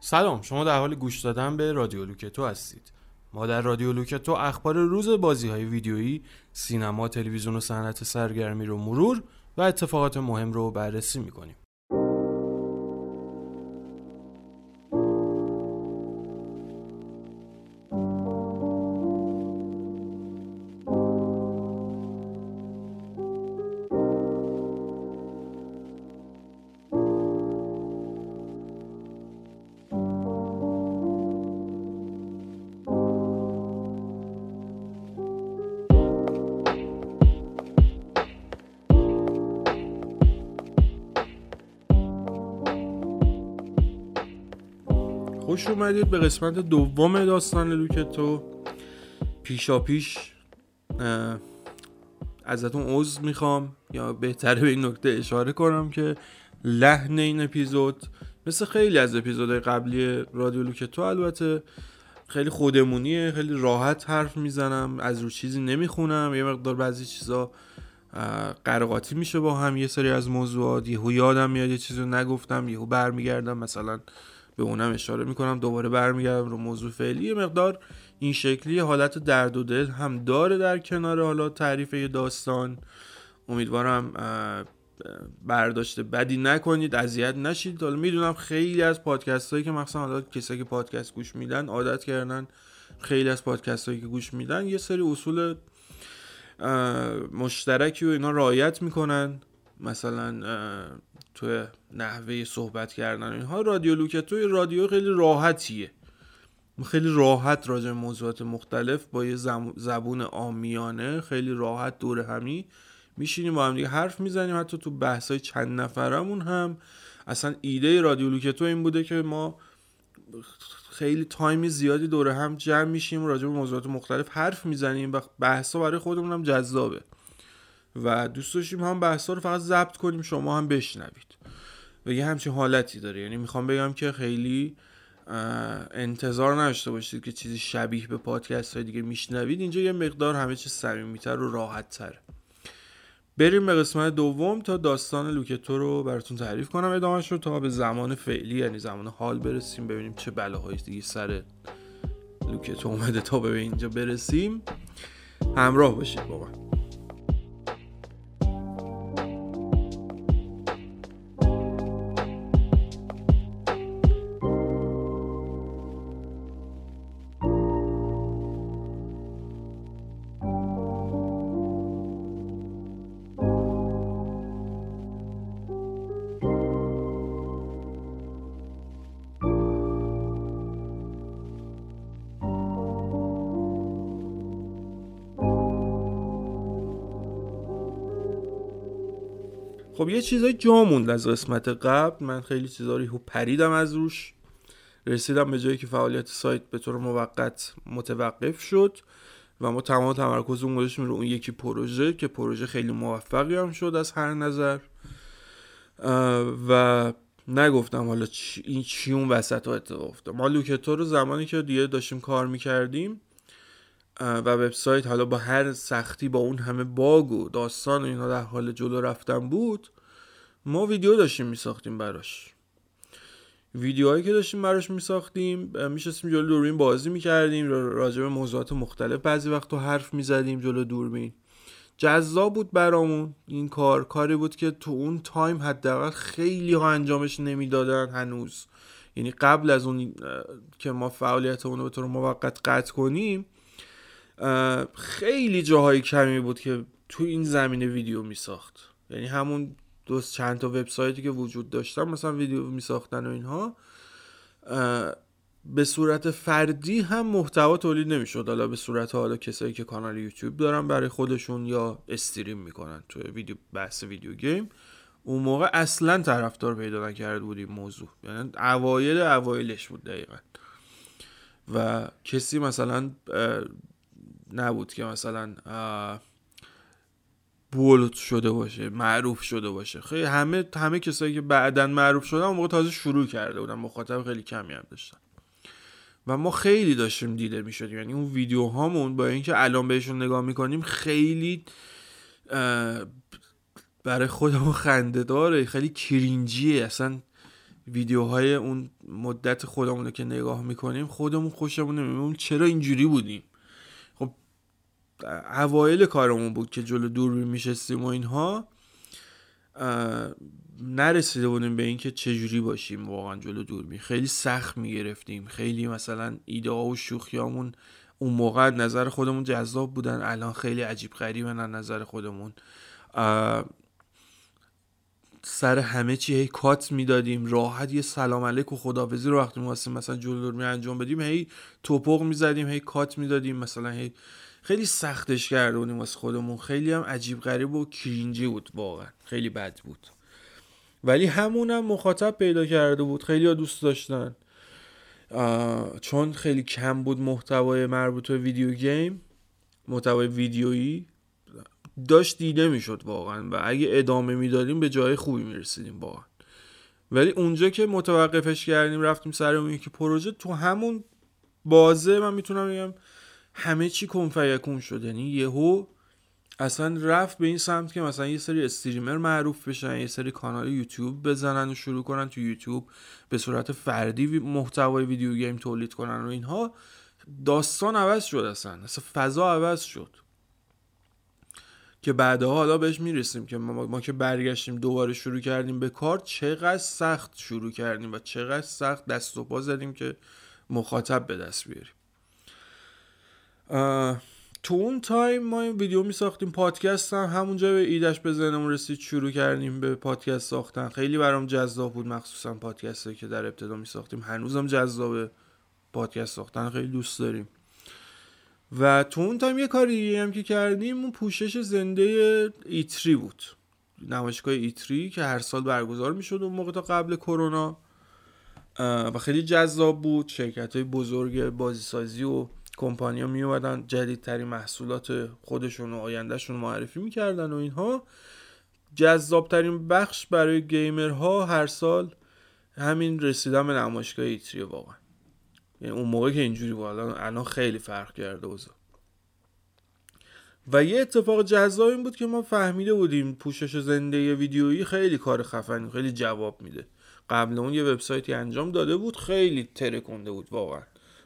سلام شما در حال گوش دادن به رادیو لوکتو هستید. ما در رادیو لوکتو اخبار روز بازی های ویدیویی سینما تلویزیون و صنعت سرگرمی رو مرور و اتفاقات مهم رو بررسی می‌کنیم. خوش اومدید به قسمت دوم داستان لوکتو. پیشا پیش ازتون عضو می‌خوام یا بهتره به این نکته اشاره کنم که لحن این اپیزود مثل خیلی از اپیزودهای قبلی رادیو لوکتو البته خیلی خودمونیه خیلی راحت حرف می‌زنم از رو چیزی نمی‌خونم یه مقدار بعضی چیزا قرقاتی میشه با هم یه سری از موضوعات یهو یادم میاد یه چیزی رو نگفتم یهو برمیگردم مثلا به اونم اشاره می‌کنم. دوباره برمیگردم رو موضوع فعلی. مقدار این شکلی حالت درد و دل هم داره در کنار حالا تعریف یه داستان. امیدوارم برداشته بدی نکنید اذیت نشید. حالا می‌دونم خیلی از پادکست هایی که مثلا حالا کسایی که پادکست گوش میدن عادت کردن خیلی از پادکست هایی که گوش میدن یه سری اصول مشترکی و اینا رعایت می‌کنن. مثلا تو نحوه صحبت کردن اینها رادیو لوکتو رادیو خیلی راحتیه. خیلی راحت راجع موضوعات مختلف با یه زبون آمیانه خیلی راحت دور همی میشینیم با هم دیگه حرف می‌زنیم. حتی تو بحثای چند نفرمون هم. اصلا ایده رادیو لوکتو این بوده که ما خیلی تایمی زیادی دور هم جمع میشیم راجع به موضوعات مختلف حرف می‌زنیم و بحثا برای خودمون هم جذابه. و دوست داشتیم هم بحثا رو فقط ضبط کنیم شما هم بشنوید. و یه همچین حالتی داره. یعنی می‌خوام بگم که خیلی انتظار نداشته باشید که چیزی شبیه به پادکست های دیگه میشنوید. اینجا یه مقدار همه چیز صمیمیتر و راحت تره بریم به قسمت دوم تا داستان لوکتو رو براتون تعریف کنم. ادامهش رو تا به زمان فعلی یعنی زمان حال برسیم ببینیم چه بلاهایی دیگه سر لوکتو اومده تا به اینجا برسیم. همراه باشید با من. خب یه چیزای جا موند از قسمت قبل. من خیلی چیزا رو پریدم از روش. رسیدم به جایی که فعالیت سایت به طور موقت متوقف شد و ما تمام تمرکز اون گذاشتیم رو اون یکی پروژه که پروژه خیلی موفقی هم شد از هر نظر. و نگفتم حالا این چی اون وسط ها اتفاق افتاد. ما لوکتو رو زمانی که دیگه داشتیم کار می‌کردیم و وبسایت حالا با هر سختی با اون همه باگ و داستان و اینها در حال جلو رفتن بود ما ویدیو داشتیم میساختیم براش. ویدیوهایی که داشتیم براش میساختیم میشستیم جلو دوربین بازی می‌کردیم راجع به موضوعات مختلف. بعضی وقت تو حرف می‌زدیم جلو دوربین. جذاب بود برامون این کار. کاری بود که تو اون تایم حداقل خیلی ها انجامش نمی‌دادن هنوز. یعنی قبل از اون که ما فعالیت اون رو به طور موقت قطع کنیم خیلی جاهای کمی بود که تو این زمینه ویدیو میساخت. یعنی همون دوست چند تا وبسایتی که وجود داشتن مثلا ویدیو میساختن و اینها به صورت فردی هم محتوا تولید نمی‌شد. حالا به صورت حالا کسایی که کانال یوتیوب دارن برای خودشون یا استریم می‌کنن تو ویدیو بحث ویدیو گیم اون موقع اصلا طرفدار پیدا نکرده بود این موضوع. یعنی اوایل اوایلش بود دقیقا. و کسی مثلا نبود که مثلا بولد شده باشه معروف شده باشه. خیلی همه همه کسایی که بعدا معروف شدن اون موقع تازه شروع کرده بودن. مخاطب خیلی کمی هم داشتن. و ما خیلی داشتیم دیده می‌شدیم. یعنی اون ویدیو هامون با اینکه الان بهشون نگاه می‌کنیم خیلی برای خودمون خنده داره خیلی کرینجیه اصلا ویدیوهای اون مدت خودمون رو که نگاه می‌کنیم خودمون خوشمون نمیمون چرا اینجوری بودیم؟ اوایل کارمون بود که جلو دوربین میشستیم و اینها نرسیده بودیم به اینکه چجوری باشیم واقعا جلو دوربین. خیلی سخت می‌گرفتیم. خیلی مثلا ایده ها و شوخیامون اون موقع نظر خودمون جذاب بودن. الان خیلی عجیب غریبن نظر خودمون. سر همه چی هی کات می‌دادیم. راحت یه سلام علیک و خدافزی رو وقتی می‌خواستیم مثلا جلو می انجام بدیم هی توپق می‌زدیم هی کات می‌دادیم. مثلا هی خیلی سختش کرده بودیم واسه خودمون. خیلی هم عجیب غریب و کرینجی بود واقعا. خیلی بد بود. ولی همونم مخاطب پیدا کرده بود. خیلی ها دوست داشتن. چون خیلی کم بود محتوای مربوط به ویدیو گیم محتوای ویدیویی داشت دیده می‌شد واقعا. و اگه ادامه می‌دادیم به جای خوبی می‌رسیدیم واقعا. ولی اونجا که متوقفش کردیم رفتیم سر اون که پروژه تو همون بازه من می‌تونم بگم همه چی کنفیکون شد یعنی یهو اصلا رفت به این سمت که مثلا یه سری استریمر معروف بشن یه سری کانال یوتیوب بزنن و شروع کنن تو یوتیوب به صورت فردی محتوای ویدیو گیم تولید کنن و اینها. داستان عوض شد اصلا. اصلا فضا عوض شد. که بعدها حالا بهش می‌رسیم که ما, ما که برگشتیم دوباره شروع کردیم به کار چقدر سخت شروع کردیم و چقدر سخت دست و پا زدیم که مخاطب به دست بیاریم. تو اون تایم ما این ویدیو می ساختیم پادکست هم همونجا به ایدش به ذهنمون رسید شروع کردیم به پادکست ساختن. خیلی برام جذاب بود مخصوصا پادکست که در ابتدا می ساختیم. هنوزم جذابه پادکست ساختن خیلی دوست داریم. و تو اون تایم یه کاری هم که کردیم اون پوشش زنده E3 بود. نمایشگاه E3 که هر سال برگزار می‌شد اون موقع تا قبل کرونا. و خیلی جذاب بود. شرکت های بزرگ بازیسازی و کمپانیا می اومدن جدیدترین محصولات خودشون و آیندهشون معرفی می‌کردن و اینها. جذابترین بخش برای گیمرها هر سال همین رسیدن به نمایشگاه ایتری واقعا. یعنی اون موقع که اینجوری بود الان خیلی فرق کرده اوضاع. و یه اتفاق جذاب این بود که ما فهمیده بودیم پوشش زنده ویدیویی خیلی کار خفنی خیلی جواب میده. قبل اون یه وبسایتی انجام داده بود خیلی ترکونده بود واقعا.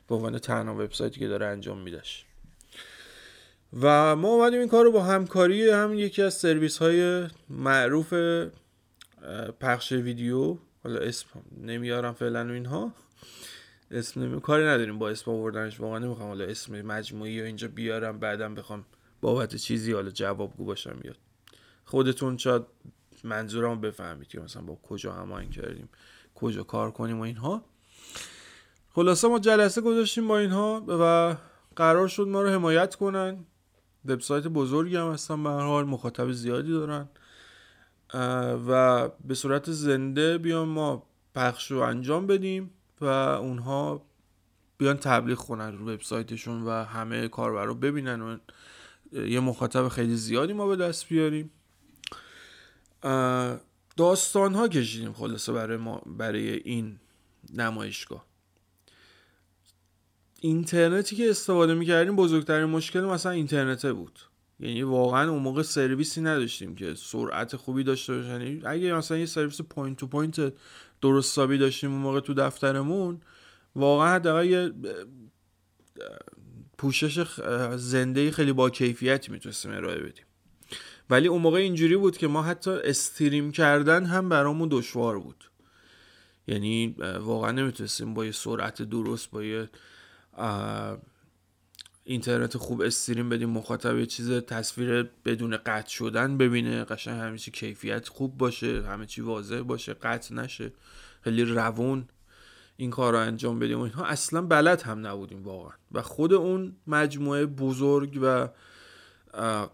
به عنوان تنها وبسایتی که داره انجام میدش و ما اومدیم این کار رو با همکاری هم یکی از سرویس های معروف پخش ویدیو. حالا اسم نمیارم فعلا اینها. اسم نمی کاری نداریم با اسم آوردنش. واقعا نمی‌خوام حالا اسم مجموعی و اینجا بیارم بعدم بخوام بابت چیزی حالا جوابگو باشم بیاد خودتون شاید منظورم بفهمید که مثلا با کجا هماهنگ کردیم کجا کار کنیم و اینها. خلاصه ما جلسه گذاشتیم با اینها و قرار شد ما رو حمایت کنن. وبسایت بزرگی هم هستن به حال مخاطب زیادی دارن. و به صورت زنده بیان ما پخش رو انجام بدیم و اونها بیان تبلیغ کنن رو وبسایتشون و همه کاربر رو ببینن و یه مخاطب خیلی زیادی ما به دست بیاریم. داستان ها کشیدیم خلاصه برای ما برای این نمایشگاه. اینترنتی که استفاده می‌کردیم بزرگترین مشکل مثلا اینترنت بود. یعنی واقعا اون موقع سرویسی نداشتیم که سرعت خوبی داشته باشه یعنی اگه مثلا یه سرویس point to point درست حسابی داشتیم اون موقع تو دفترمون واقعا حداقل یه پوشش زنده خیلی با کیفیتی می‌تونستیم ارائه بدیم. ولی اون موقع اینجوری بود که ما حتی استریم کردن هم برامون دشوار بود. یعنی واقعا نمی‌تونستیم با یه سرعت درست با یه اینترنت خوب استریم بدیم مخاطب یه چیز تصویر بدون قطع شدن ببینه. قشنگ همه چی کیفیت خوب باشه همه چی واضح باشه قطع نشه. خیلی روون این کار رو انجام بدیم و اینها. اصلا بلد هم نبودیم واقعا. و خود اون مجموعه بزرگ و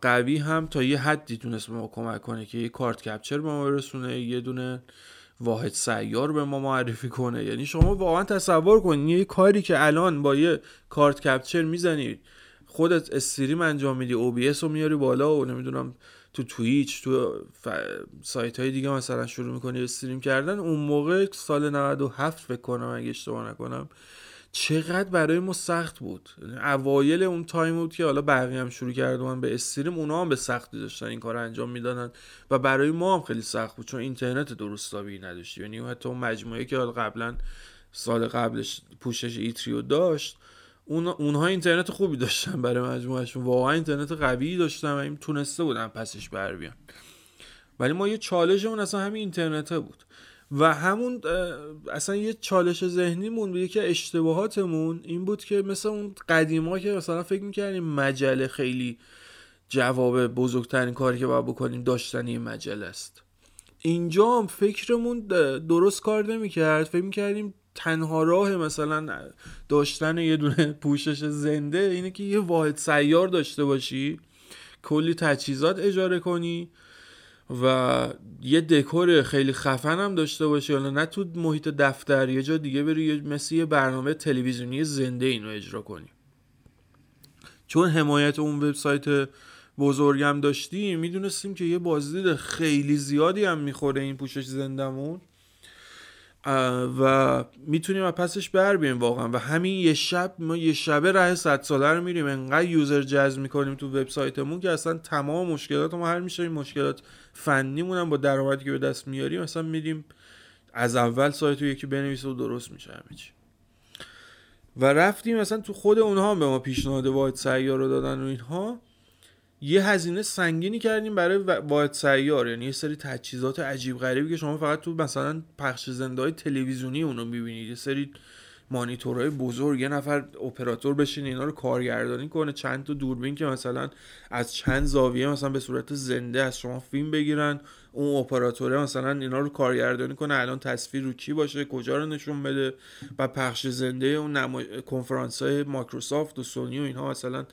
قوی هم تا یه حدی تونست به ما کمک کنه که یه کارت کپچر به ما برسونه یه دونه واحد سیار به ما معرفی کنه. یعنی شما واقعا تصور کنید یه کاری که الان با یه کارت کپچر می‌زنید خودت استریم انجام میدی OBS رو میاری بالا و نمی‌دونم تو تویچ تو ف... سایت های دیگه مثلا شروع می‌کنی stream کردن. اون موقع سال 97 فکر کنم اگه اشتباه نکنم چقدر برای ما سخت بود. اوایل اون تایم بود که حالا بقیه هم شروع کردن به stream اونا هم به سختی داشتن این کار انجام می‌دادن و برای ما هم خیلی سخت بود چون اینترنت درست حسابی نداشتیم. یعنی حتی اون مجموعه که قبلا سال قبلش پوشش E3 رو داشت اون اونها اینترنت خوبی داشتن برای مجموعهشون. واقعا اینترنت قوی داشتن و این تونسته بودن از پسش بر بیان. ولی ما یه چالشمون اصلا همین اینترنت بود. و همون اصلا یه چالش ذهنیمون بود یکی اشتباهاتمون این بود که مثل اون قدیما که مثلا فکر می‌کردیم مجله خیلی جواب بزرگترین کاری که باید بکنیم داشتنی مجله است. اینجا هم فکرمون درست کار نمی‌کرد. فکر می‌کردیم تنها راه مثلا داشتن یه دونه پوشش زنده اینه که یه واحد سیار داشته باشی کلی تجهیزات اجاره کنی. و یه دکور خیلی خفن هم داشته باشی حالا نه تو محیط دفتر یه جا دیگه بری مثل یه برنامه تلویزیونی زنده اینو اجرا کنی. چون حمایت اون وبسایت بزرگم داشتیم می‌دونستیم که یه بازدید خیلی زیادی هم می‌خوره این پوشش زندمون. و می‌تونیم از پسش بر بیم واقعا. و همین یه شب ما یه شبه ره صد ساله رو میریم. انقدر یوزر جذب می‌کنیم تو وبسایتمون که اصلا تمام مشکلات ما حل میشه. این مشکلات فنیمون هم با درآمدی که به دست میاریم مثلا میدیم از اول سایت رو یکی بنویسه و درست میشه همه چی. و رفتیم مثلا تو خود اونها به ما پیشنهاد واحد سیار رو دادن و اینها. یه هزینه سنگینی کردیم برای واحد سیار یعنی یه سری تجهیزات عجیب غریبی که شما فقط تو مثلا پخش زنده تلویزیونی اونو می‌بینید. یه سری مانیتورهای بزرگ یه نفر اپراتور بشین اینا رو کارگردانی کنه. چند تا دوربین که مثلا از چند زاویه مثلا به صورت زنده از شما فیلم بگیرن. اون اپراتوره مثلا اینا رو کارگردانی کنه. الان تصویر رو چی باشه؟ کجا رو نشون بده؟ و پخش زنده اون نما... کنفرانس های مایکروسافت و سونی و اینها مثلا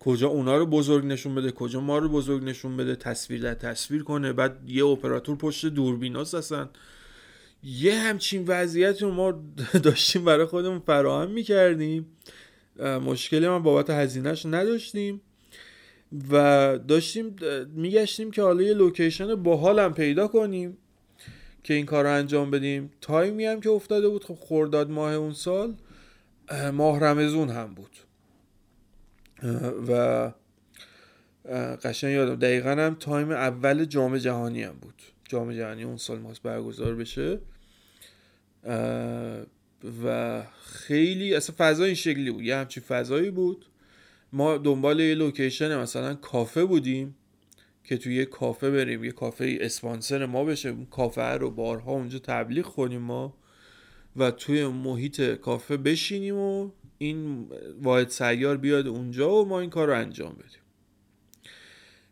کجا اونا رو بزرگ نشون بده کجا ما رو بزرگ نشون بده تصویر در تصویر کنه. بعد یه اپراتور پشت دوربیناست اصلا یه همچین وضعیتی رو ما داشتیم برای خودمون فراهم می‌کردیم. مشکلی ما بابت هزینهش نداشتیم. و داشتیم میگشتیم که حالا یه location باحال هم پیدا کنیم که این کار رو انجام بدیم. تایمی هم که افتاده بود خب خرداد ماه اون سال ماه رمضون هم بود. و قشنگ یادمه دقیقا هم تایم اول جام جهانی هم بود. جام جهانی اون سال می‌خواست برگزار بشه. و خیلی اصلا فضا این شکلی بود. یه همچین فضایی بود. ما دنبال یه لوکیشن مثلا کافه بودیم که توی یه کافه بریم. یه کافه اسپانسر ما بشه. اون کافه رو بارها اونجا تبلیغ کنیم ما و توی محیط کافه بشینیم و این واحد سیار بیاد اونجا و ما این کار رو انجام بدیم.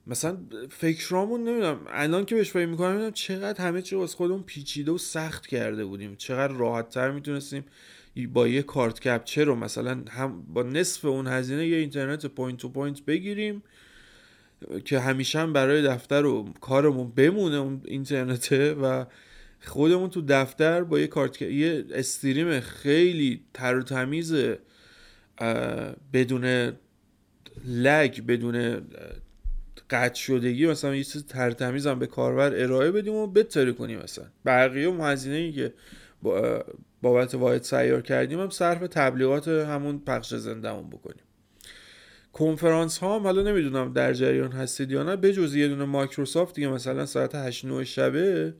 مثلا فکرامون نمی‌دونم الان که بهش فکر می‌کنم نمی‌دونم چقدر همه چی از خودمون پیچیده و سخت کرده بودیم. چقدر راحت تر می‌تونستیم با یه کارت کپچر رو مثلا هم با نصف اون هزینه یه اینترنت پوینت تو پوینت بگیریم که همیشه هم برای دفتر و کارمون بمونه اون اینترنته و خودمون تو دفتر با یه کارت یه استریم خیلی تر و تمیز بدون لگ بدون قطع شدگی مثلا یه چیز ترتمیز به کاربر ارائه بدیم و بتره کنیم مثلا. بقیه مهزینه ای که بابت واحد سیار کردیم هم صرف تبلیغات همون پخش زندهمون بکنیم. کنفرانس ها هم حالا نمی‌دونم در جریان هستید یا نه بجز یه دونه مایکروسافت دیگه مثلا ساعت 8 9 شبه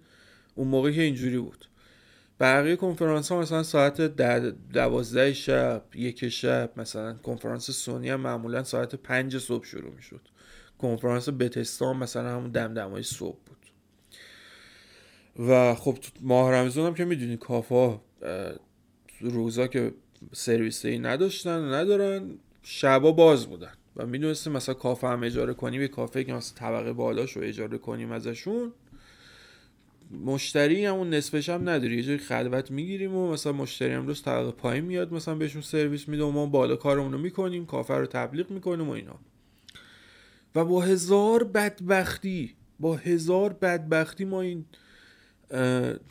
اون موقع که اینجوری بود. بقیه کنفرانس ها مثلا ساعت دوازده شب یک شب مثلا کنفرانس سونی هم معمولا ساعت پنج صبح شروع می شد کنفرانس بتستان مثلا همون دمدمای صبح بود. و خب ماه رمزون هم که می‌دونی کافا روزا که سرویس ای نداشتن ندارن شبا باز بودن. و می‌دونستیم مثلا کافه هم اجاره کنیم یه کافه که مثلا طبقه بالاش رو اجاره کنیم ازشون مشتری همون نصفش هم نداری. یه جایی خلوت می‌گیریم و مثلا مشتری هم روز طبقه پایین میاد مثلا بهشون سرویس میده و ما بالا کارمون رو می‌کنیم کافه رو تبلیغ می‌کنیم و اینا. و با هزار بدبختی با هزار بدبختی ما این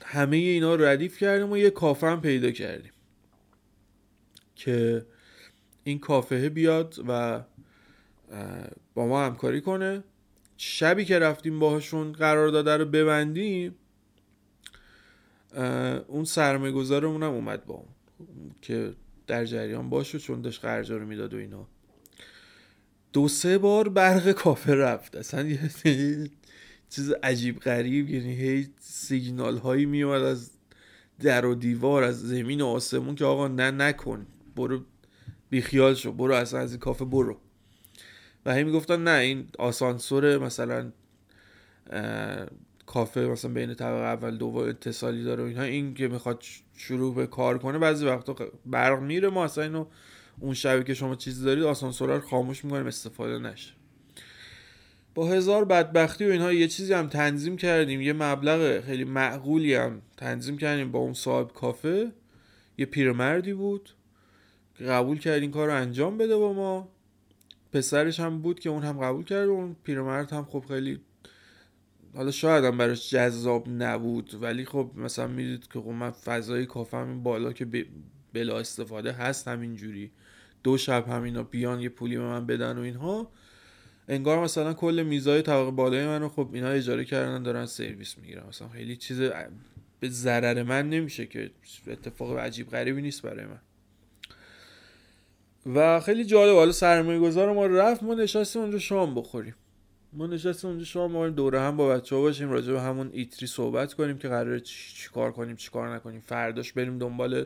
همه اینا رو ردیف کردیم و یه کافه هم پیدا کردیم. که این کافه بیاد و با ما همکاری کنه. شبی که رفتیم باهاشون قرار داده رو ببندیم اون سرمایه گذارمون هم اومد با اون که در جریان باشه چون داشت خرجا رو می‌داد و اینا. دو سه بار برق کافه رفت. اصلا یه چیز عجیب غریب یعنی هی سیگنال هایی میومد از در و دیوار از زمین و آسمون که آقا نه نکن برو بیخیال شو برو اصلا از این کافه برو. و هی می‌گفتن نه این آسانسور مثلا کافه مثلا بین طبقه اول دو اتصالی داره و اینها این که می‌خواد شروع به کار کنه بعضی وقتا برق میره ما اصلا اینو اون شبی که شما چیزی دارید آسانسور رو خاموش می‌کنیم استفاده نشه. با هزار بدبختی و اینها یه چیزی هم تنظیم کردیم یه مبلغ خیلی معقولی هم تنظیم کردیم با اون صاحب کافه. یه پیرمردی بود قبول کرد این کار رو انجام بده با ما. پسرش هم بود که اون هم قبول کرد اون پیرمرد هم خب خیلی حالا شاید هم براش جذاب نبود ولی خب مثلا می‌دید که خب من فضای این بالا که بلا استفاده هست همینجوری. دو شب همینا بیان یه پولی به من بدن و اینها. انگار مثلا کل میزای طبقه بالای منو خب اینا اجاره کردن دارن سرویس می‌گیرن. مثلا خیلی چیز به ضرر من نمیشه که اتفاق عجیب غریبی نیست برای من. و خیلی جالب حالا سرمایه گذار ما رفت ما نشستیم اونجا شام بخوریم. ما نشستیم اونجا شام ما دوره هم با بچه ها باشیم راجع به همون ایتری صحبت کنیم که قراره چی کار کنیم چی کار نکنیم. فرداش بریم دنبال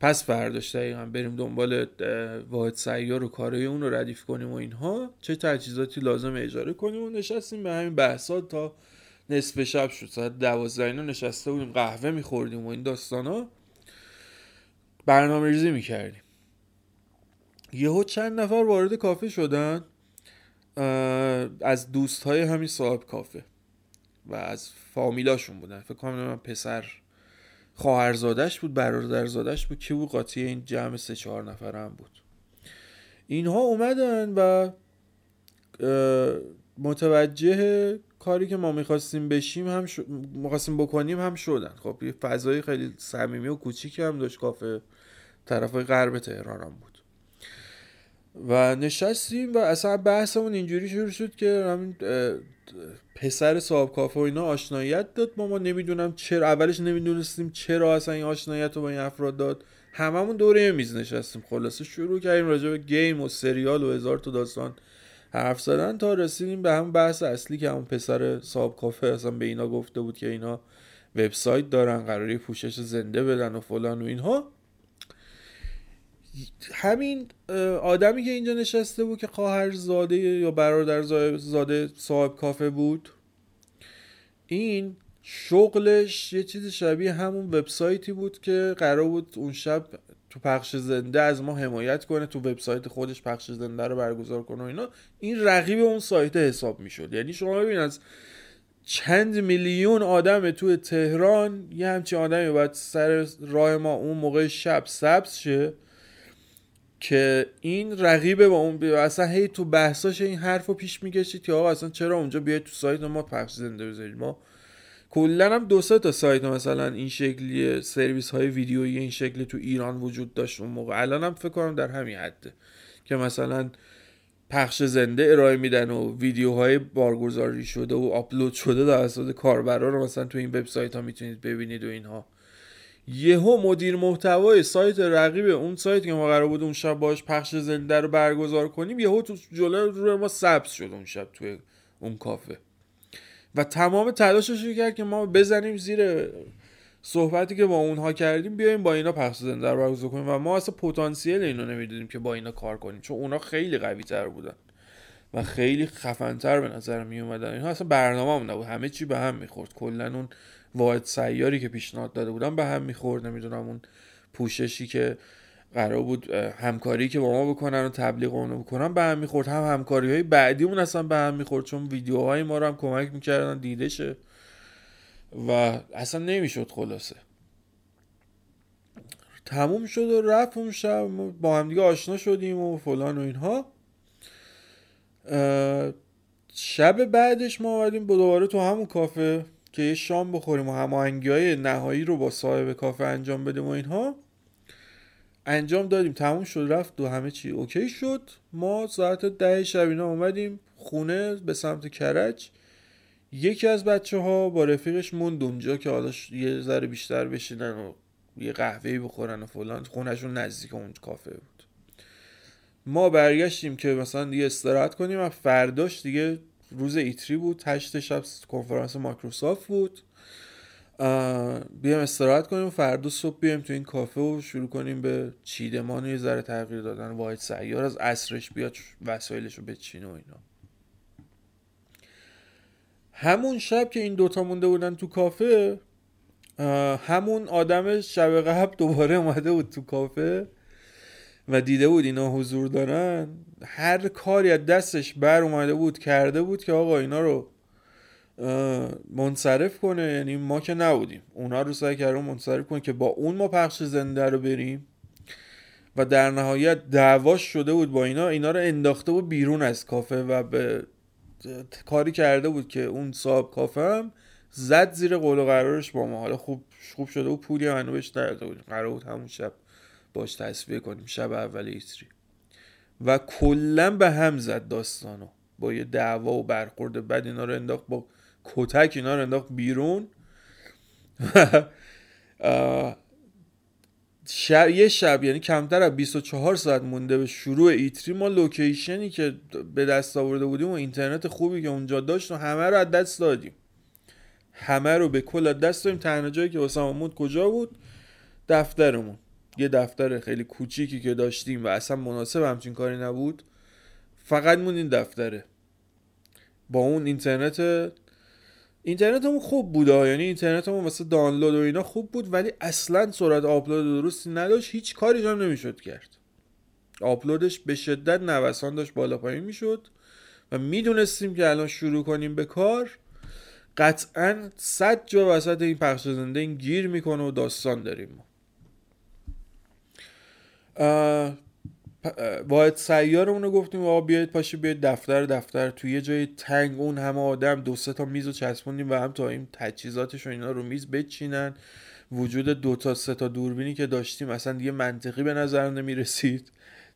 پس فرداش دقیقا بریم دنبال واحد سیار و کارهای اون رو ردیف کنیم و اینها. چه تجهیزاتی لازم اجاره کنیم و نشستیم به همین بحثات تا نصف شب شد. ساعت دوازده اینا نشسته بودیم قهوه میخوردیم و این داستان ها برنامه ریزی می‌کردیم. یهو چند نفر وارد کافه شدن. از دوست های همین صاحب کافه و از فامیلاشون بودن. فکر کنم من پسر خواهرزادش بود برادرزادش بود. که بود؟ قاطی این جمع سه چهار نفر هم بود. اینها اومدن و متوجه کاری که ما می‌خواستیم بشیم هم ش... می‌خواستیم بکنیم هم شدن. خب یه فضای خیلی صمیمی و کوچیکی هم داشت کافه طرف غرب تهران هم بود. و نشستیم و اصلا بحثمون اینجوری شروع شد که همین پسر صاحب کافه و اینا آشنایت داد. با ما نمی‌دونم چرا اولش نمی‌دونستیم چرا اصلا این آشنایت رو با این افراد داد. هممون دوره میز نشستیم. خلاصه شروع کردیم راجع به گیم و سریال و هزار تا داستان حرف زدن تا رسیدیم به همون بحث اصلی که همون پسر صاحب کافه اصلا به اینا گفته بود که اینا وبسایت دارن قراری پوشش زنده بدن و فلان و اینها. همین آدمی که اینجا نشسته بود که خواهر زاده یا برادر زاده صاحب کافه بود این شغلش یه چیز شبیه همون وبسایتی بود که قرار بود اون شب تو پخش زنده از ما حمایت کنه تو وبسایت خودش پخش زنده رو برگزار کنه و اینا. این رقیب اون سایت حساب می‌شد. یعنی شما ببین از چند میلیون آدم تو تهران یه همچین آدمی باید سر راه ما اون موقع شب سبز شه. که این رقیبه با اون اصلا هی تو بحثاش این حرف رو پیش می‌کشید که آقا اصلا چرا اونجا بیاید تو سایت ما پخش زنده بذارید؟ ما کلا هم دو سه تا سایت مثلا این شکلی سرویس های ویدیویی این شکلی تو ایران وجود داشت اون موقع. الان هم فکر کنم در همین حده که مثلا پخش زنده ارائه میدن و ویدیوهای بارگذاری شده و آپلود شده توسط کاربرا رو مثلا تو این وبسایت ها می‌تونید ببینید و اینها. یهو مدیر محتوای سایت رقیب اون سایت که ما قرار بود اون شب باش پخش زنده رو برگزار کنیم یهو تو جلو روی ما سبز شد اون شب توی اون کافه. و تمام تلاشش رو کرد که ما بزنیم زیر صحبتی که با اونها کردیم بیایم با اینا پخش زنده رو برگزار کنیم. و ما اصلا پتانسیل اینو نمی‌دونیم که با اینا کار کنیم چون اونا خیلی قوی تر بودن و خیلی خفنتر به نظر می اومدن اینها اصلا برنامه هم نبود همه چی به هم می‌خورد. کلا اون واحد سیاری که پیشنهاد داده بودم به هم می‌خورد. نمی‌دونم اون پوششی که قرار بود همکاری که با ما بکنن و تبلیغ اونو بکنن به هم می‌خورد. هم همکاری های بعدیمون اصلا به هم می‌خورد چون ویدیوهای ما رو هم کمک می‌کردن دیده شه و اصلا نمی‌شد خلاصه. تموم شد و رفت اون شب. با هم دیگه آشنا شدیم و فلان و اینها. شب بعدش ما آمدیم دوباره تو همون کافه. که یه شام بخوریم و هماهنگی های نهایی رو با صاحب کافه انجام بدیم و اینها انجام دادیم. تموم شد رفت و همه چی اوکی شد. ما ساعت ده شب اینا اومدیم خونه به سمت کرج. یکی از بچه ها با رفیقش موند اونجا که حالا یه ذره بیشتر بشینن و یه قهوه بخورن و فلان. خونشون نزدیک اون کافه بود. ما برگشتیم که مثلا دیگه استراحت کنیم و فرداش دیگه روز ایتری بود هشت شب کنفرانس مایکروسافت بود. بیام استراحت کنیم و فردا صبح بیایم تو این کافه و شروع کنیم به چیدمان یه ذره تغییر دادن. واحد سیار از اصرش بیاد وسایلش رو بچینه و اینا. همون شب که این دوتا مونده بودن تو کافه همون آدم شب قبل دوباره اومده بود تو کافه. و دیده بود اینا حضور دارن هر کاری از دستش بر اومده بود کرده بود که آقا اینا رو منصرف کنه. یعنی ما که نبودیم. اونا رو سعی کرده منصرف کنه که با اون ما پخش زنده رو بریم. و در نهایت دعواش شده بود با اینا. اینا رو انداخته بود بیرون از کافه و به کاری کرده بود که اون صاحب کافه هم زد زیر قول و قرارش با ما. حالا خوب خوب شده و پولی منو بهش بود قرار بود همون شب باش تصویه کنیم. شب اول ایتری. و کلا به هم زد داستانو. با یه دعوا و برخورد بد اینا رو انداخت با کتک اینا رو انداخت بیرون. شب یه شب یعنی کمتر از 24 ساعت مونده به شروع ایتری ما لوکیشنی که به دست آورده بودیم و اینترنت خوبی که اونجا داشت و همه رو از دست دادیم. همه رو به کل از دست دادیم. تنها جایی که واسه کجا بود؟ دفترمون. یه دفتر خیلی کوچیکی که داشتیم و اصلا مناسب همچین کاری نبود فقط مون این دفتره. با اون اینترنت اینترنتمون خوب بود یعنی اینترنتمون واسه دانلود و اینا خوب بود ولی اصلا سرعت آپلود درستی نداشت هیچ کاری هم نمی‌شد کرد. آپلودش به شدت نوسان داشت بالا پایین می‌شد و می‌دونستیم که الان شروع کنیم به کار. قطعا صد جا وسط این پخش زنده این گیر می‌کنه و داستان داریم ما. واحد سیارمون رو گفتیم آقا بیاید پاشی بیاید دفتر دفتر توی یه جای تنگ اون همه آدم دو سه تا میز رو چسبوندیم و هم تا این تجهیزاتش و اینا رو میز بچینن. وجود دو تا سه تا دوربینی که داشتیم اصلا دیگه منطقی به نظر نمی رسید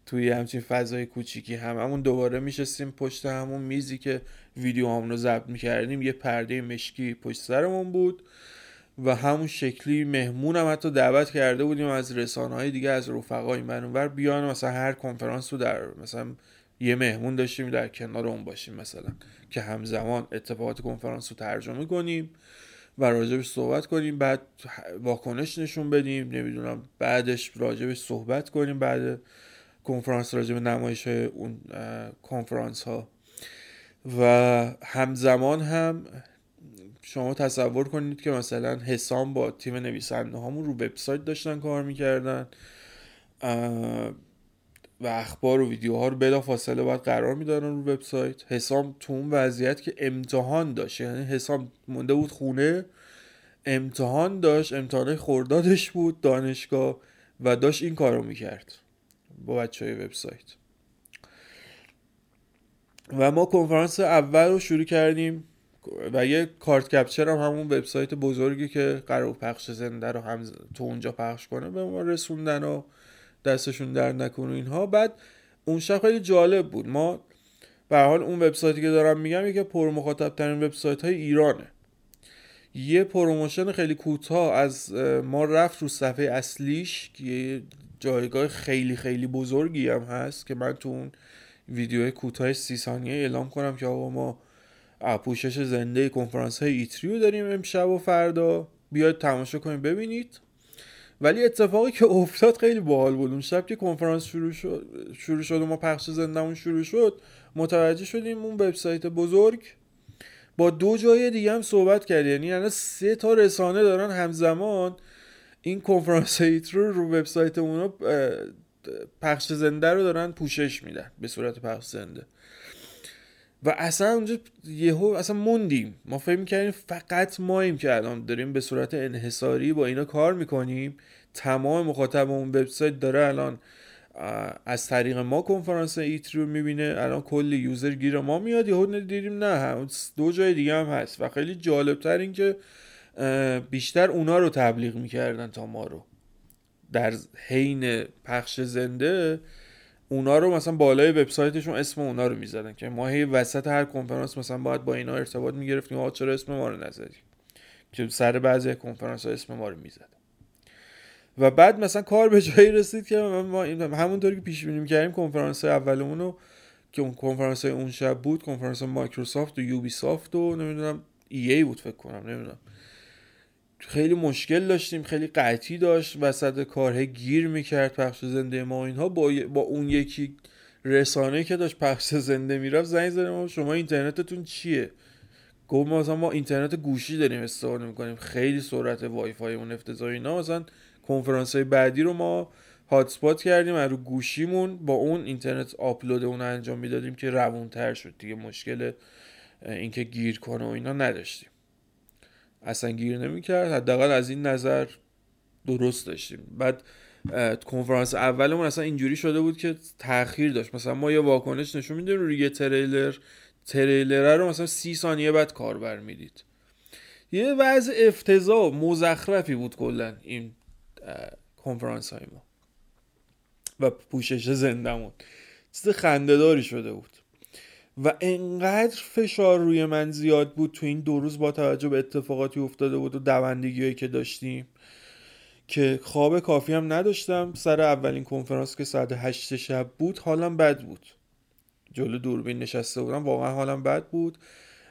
توی همچین فضای کوچیکی هم. همون دوباره میشستیم پشت همون میزی که ویدیو رو ضبط می‌کردیم. یه پرده مشکی پشت سرمون بود. و همون شکلی مهمون هم حتی دعوت کرده بودیم از رسانه های دیگه از رفقای منور بیان مثلا هر کنفرانس رو در مثلا یه مهمون داشتیم در کنار اون باشیم مثلا که همزمان اتفاقات کنفرانس رو ترجمه کنیم و راجبش صحبت کنیم بعد واکنش نشون بدیم نمی‌دونم بعدش راجبش صحبت کنیم بعد کنفرانس راجب نمایش اون کنفرانس ها و همزمان هم شما تصور کنید که مثلا حسام با تیم نویسنده هامون رو وبسایت داشتن کار می‌کردن و اخبار و ویدیوها رو بلا فاصله باید قرار می‌دادن رو وبسایت. حسام تو اون وضعیت که امتحان داشت یعنی حسام مونده بود خونه امتحان داشت امتحان خوردادش بود دانشگاه و داشت این کارو می‌کرد با بچه های وبسایت. و ما کنفرانس اول رو شروع کردیم. و یه کارت کپچر هم همون وبسایت بزرگی که قرار پخش زنده رو هم تو اونجا پخش کنه به ما رسوندن و دستشون در نکنه اینها. بعد اون شب خیلی جالب بود. ما به حال اون وبسایتی که دارم میگم یکی پر مخاطب ترین وبسایت های ایرانه. یه promotion خیلی کوتاه از ما رفت رو صفحه اصلیش که جایگاه خیلی خیلی بزرگی هم هست که من تو اون ویدیو کوتاه سی ثانیه اعلام کنم که آقا ما پوشش زنده کنفرانس های E3 رو داریم امشب و فردا. بیاید تماشا کنید ببینید. ولی اتفاقی که افتاد خیلی باحال بود. اون شب که کنفرانس شروع شد شروع شد و ما پخش زندهمون شروع شد متوجه شدیم اون وبسایت بزرگ با دو جای دیگه هم صحبت کرد. یعنی الان سه تا رسانه دارن همزمان این کنفرانس ایترو رو وبسایت اونا پخش زنده رو دارن پوشش میدن به صورت پخش زنده. و اصلا اونجا یهو اصلا موندیم. ما فکر کردیم فقط ماییم که الان داریم به صورت انحصاری با اینا کار می‌کنیم. تمام مخاطب اون وبسایت داره الان از طریق ما کنفرانس ایتری رو می‌بینه. الان کلی یوزر گیر ما میاد یهو دیدیم نه دو جای دیگه هم هست. و خیلی جالبتر این که بیشتر اونا رو تبلیغ می‌کردن تا ما رو. در حین پخش زنده اونا رو مثلا بالای وبسایتشون اسم اونا رو می‌زدن که ما هی وسط هر کنفرانس مثلا باید با اینا ارتباط می‌گرفتیم. آقا چرا اسم ما رو نزدیم؟ که سر بعضی کنفرانس ها اسم ما رو می‌زدن و بعد مثلا کار به جایی رسید که ما همونطوری که پیش بینی کردیم کنفرانس اولمون رو که اون کنفرانس اون شب بود کنفرانس مایکروسافت و یوبی سافت و نمی‌دونم EA بود فکر کنم نمی‌دونم. خیلی مشکل داشتیم خیلی قطعی داشت وسط کاره گیر می‌کرد پخش زنده ما اینها. با, با اون یکی رسانه که داشت پخش زنده می‌رفت زنگ ما شما اینترنتتون چیه؟ گفت مثلا ما اینترنت گوشی داریم استفاده می‌کنیم. خیلی سرعت وای فای اون افتضاحی اینا. مثلا کنفرانس های بعدی رو ما هاتسپات کردیم از رو گوشیمون با اون اینترنت آپلود اون انجام می‌دادیم که روونتر شد. دیگه مشکل اینکه گیر کنه و اینا نداشتیم. اصلا گیر نمی‌کرد. حداقل از این نظر درست داشتیم. بعد کنفرانس اولمون اصلا اینجوری شده بود که تاخیر داشت. مثلا ما یه واکنش نشون میدیم روی یه تریلر تریلر رو مثلا سی ثانیه بعد کاربر می‌دید. یه وضع افتضاح مزخرفی بود کلا این کنفرانس های ما و پوشش زندمون چیز خندهداری شده بود. و انقدر فشار روی من زیاد بود تو این دو روز با توجه به اتفاقاتی افتاده بود و دوندگی که داشتیم که خواب کافی هم نداشتم. سر اولین کنفرانس که ساعت هشت شب بود حالم بد بود. جلو دوربین نشسته بودم واقعا حالم بد بود.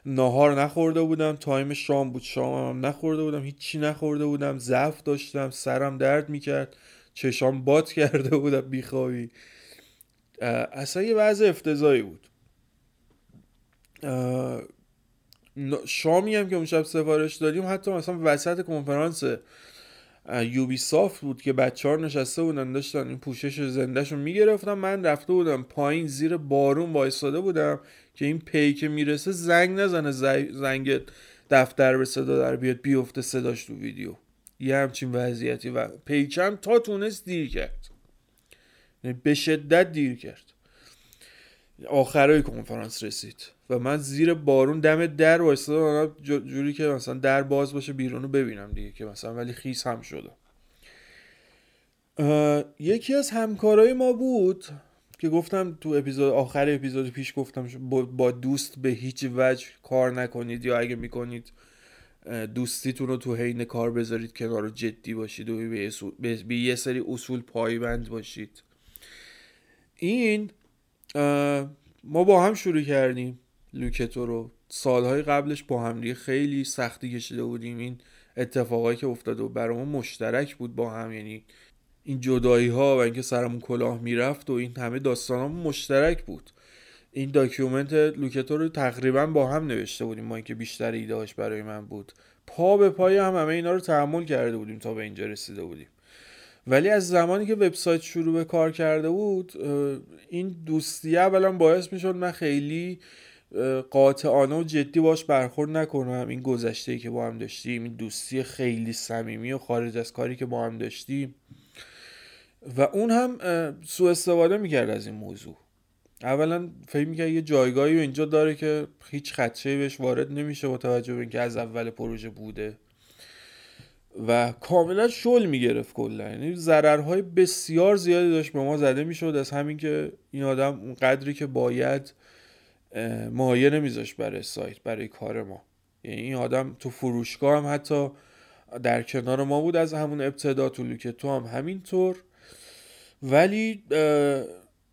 ناهار نخورده بودم تایم شام بود. شام هم نخورده بودم هیچی نخورده بودم. ضعف داشتم سرم درد می‌کرد. چشام بات کرده بودم بیخوابی. اصلا یه وضع افتضایی بود. شامی هم که اون شب سفارش دادیم حتی مثلا وسط کنفرانس یوبی سافت بود که بچه ها نشسته بودن داشتن این پوشش زندهشون می‌گرفتم من رفته بودم پایین زیر بارون وایستاده بودم که این پی که می‌رسه زنگ نزنه زنگ دفتر به صدا در بیاد بیفته صداش تو ویدیو. یه همچین وضعیتی و پیکم تا تونست دیر کرد. یعنی به شدت دیر کرد. آخرای کنفرانس رسید و من زیر بارون دم در وایستادم. جوری که مثلا در باز باشه بیرون رو ببینم دیگه که مثلا ولی خیس هم شده. یکی از همکارای ما بود که گفتم تو اپیزود آخر اپیزود پیش گفتم با دوست به هیچ وجه کار نکنید یا اگه می‌کنید دوستیتون رو تو حین کار بذارید کنار جدی باشید و به, یه سری اصول پایبند باشید. این ما با هم شروع کردیم لوکتو رو. سالهای قبلش با هم خیلی سختی کشیده بودیم. این اتفاقایی که افتاده و برامون مشترک بود با هم. یعنی این جدایی ها و اینکه سرمون کلاه می‌رفت و این همه داستان مشترک بود. این document لوکتو رو تقریبا با هم نوشته بودیم. با اینکه بیشتر ایدهاش برای من بود. پا به پای هم همه اینا رو تحمل کرده بودیم تا به اینجا رسیده بودیم. ولی از زمانی که وبسایت شروع به کار کرده بود این دوستی اولا باعث می‌شد من خیلی قاطعانه و جدی باش برخورد نکنم. این گذشته که با هم داشتیم این دوستی خیلی صمیمی و خارج از کاری که با هم داشتیم. و اون هم سوء استفاده می‌کرد از این موضوع. اولا فکر می‌کرد یه جایگاهی اینجا داره که هیچ خدشه بهش وارد نمیشه با توجه به اینکه از اول پروژه بوده. و کاملا شل می‌گرفت کلا. یعنی ضررهای بسیار زیادی داشت به ما زده می‌شد. از همین که این آدم اون قدری که باید مایه نمیذاشت برای سایت برای کار ما. یعنی این آدم تو فروشگاه هم حتی در کنار ما بود از همون ابتدا تو لوکه تو هم همینطور. ولی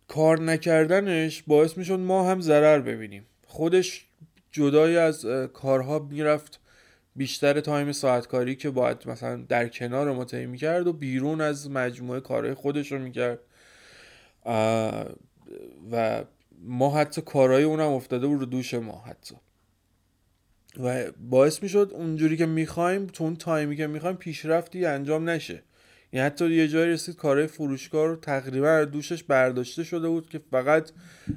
کار نکردنش باعث می‌شد ما هم ضرر ببینیم. خودش جدای از کارها می‌رفت بیشتر تایم ساعت کاری که باید مثلا در کنار ما طی می‌کرد و بیرون از مجموعه کارهای خودش رو می‌کرد. و ما حتی کارهای اونم افتاده بود رو دوش ما حتی. و باعث می‌شد اونجوری که می‌خوایم تو اون تایمی که می‌خوایم پیشرفتی انجام نشه. یعنی حتی یه جایی رسید کارهای فروشگاه رو تقریبا دوشش برداشته شده بود که فقط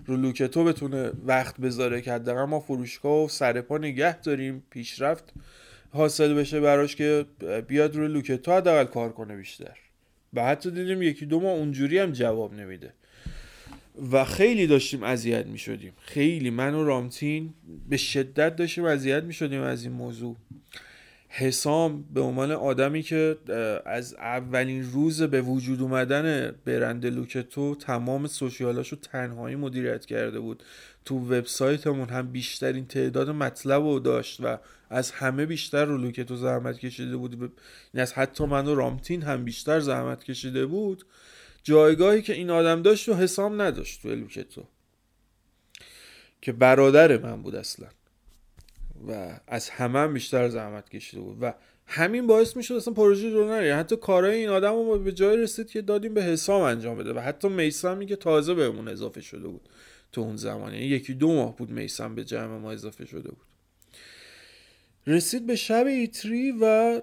رو لوکتو بتونه وقت بذاره که حداقل ما فروشگاه و سرپا نگه داریم پیشرفت حاصل بشه براش که بیاد روی لوکتو حداقل کار کنه بیشتر. و حتی دیدیم یکی دو ماه اونجوری هم جواب نمیده. و خیلی داشتیم اذیت می شدیم خیلی من و رامتین به شدت داشتیم اذیت می شدیم از این موضوع. حسام به عنوان آدمی که از اولین روز به وجود اومدن برند لوکتو تمام سوشیالاشو تنهایی مدیریت کرده بود. تو وبسایتمون هم بیشترین تعداد مطلب رو داشت و از همه بیشتر رو لوکتو زحمت کشیده بود این یعنی از حتی من و رامتین هم بیشتر زحمت کشیده بود. جایگاهی که این آدم داشت و حسام نداشت تو. لوکتو که برادر من بود اصلا. و از همه هم بیشتر زحمت کشیده بود. و همین باعث می‌شد اصلا پروژه رو نره. حتی کارهای این آدم رو به جای رسید که دادیم به حسام انجام بده. و حتی میسمی که تازه بهمون اضافه شده بود تو اون زمان. یعنی یکی دو ماه بود میسم به جمع ما اضافه شده بود. رسید به شب ایتری و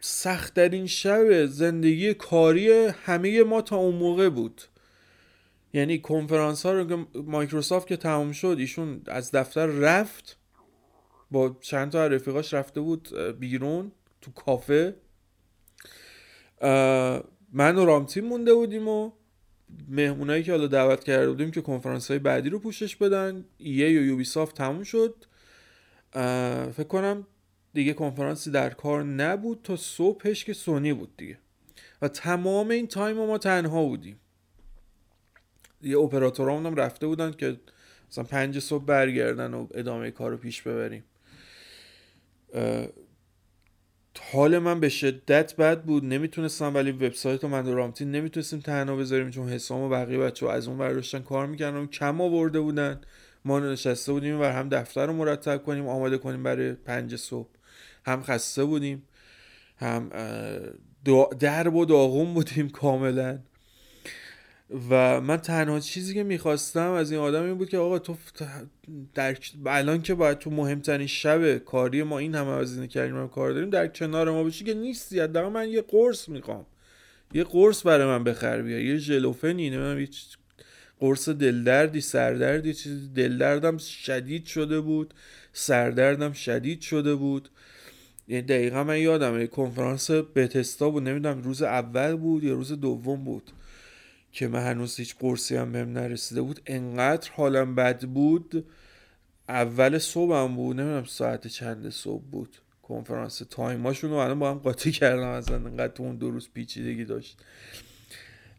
سختترین شب زندگی کاری همه ما تا اون موقع بود. یعنی کنفرانس ها رو که مایکروسافت که تمام شد ایشون از دفتر رفت. با چند تا رفیقاش رفته بود بیرون تو کافه. من و رامتین مونده بودیم و مهمونایی که حالا دعوت کرده بودیم که کنفرانس های بعدی رو پوشش بدن. ایه یا یوبی سافت تموم شد. فکر کنم دیگه کنفرانسی در کار نبود تا صبحش که سونی بود دیگه. و تمام این تایم ما تنها بودیم. یه اپراتورامون هم رفته بودن که مثلا پنج صبح برگردن و ادامه کار رو پیش ببریم. حال من به شدت بد بود. نمی‌تونستم ولی وبسایت و من رامتین نمی‌تونستیم تنها بذاریم چون حسام و بقیه بچه از اون برداشتن کار می‌کردن کم آورده بودن. ما نشسته بودیم و هم دفتر رو مرتب کنیم آماده کنیم برای پنج صبح. هم خسته بودیم هم درب و داغون بودیم کاملا. و من تنها چیزی که می‌خواستم از این آدم این بود که آقا تو در الان که باید تو مهمترین شب کاری ما این همه هزینه کردیم کار داریم در کنار ما باشی که نیستی. حداقل من یه قرص می‌خوام. یه قرص برای من بخر بیا. یه ژلوفنی من یه قرص دلدردی سردردی چیزی دلدردم شدید شده بود سردردم شدید شده بود. یعنی دقیقا من یادم کنفرانس بتستا بود نمی‌دونم روز اول بود یا روز دوم بود که من هنوز هیچ قرصی هم بهم نرسیده بود. انقدر حالم بد بود اول صبحم بود نمی‌دونم ساعت چند صبح بود. کنفرانس تایماشون رو الان با هم قاطی کردم اصلا انقدر تو اون دو روز پیچیدگی داشت.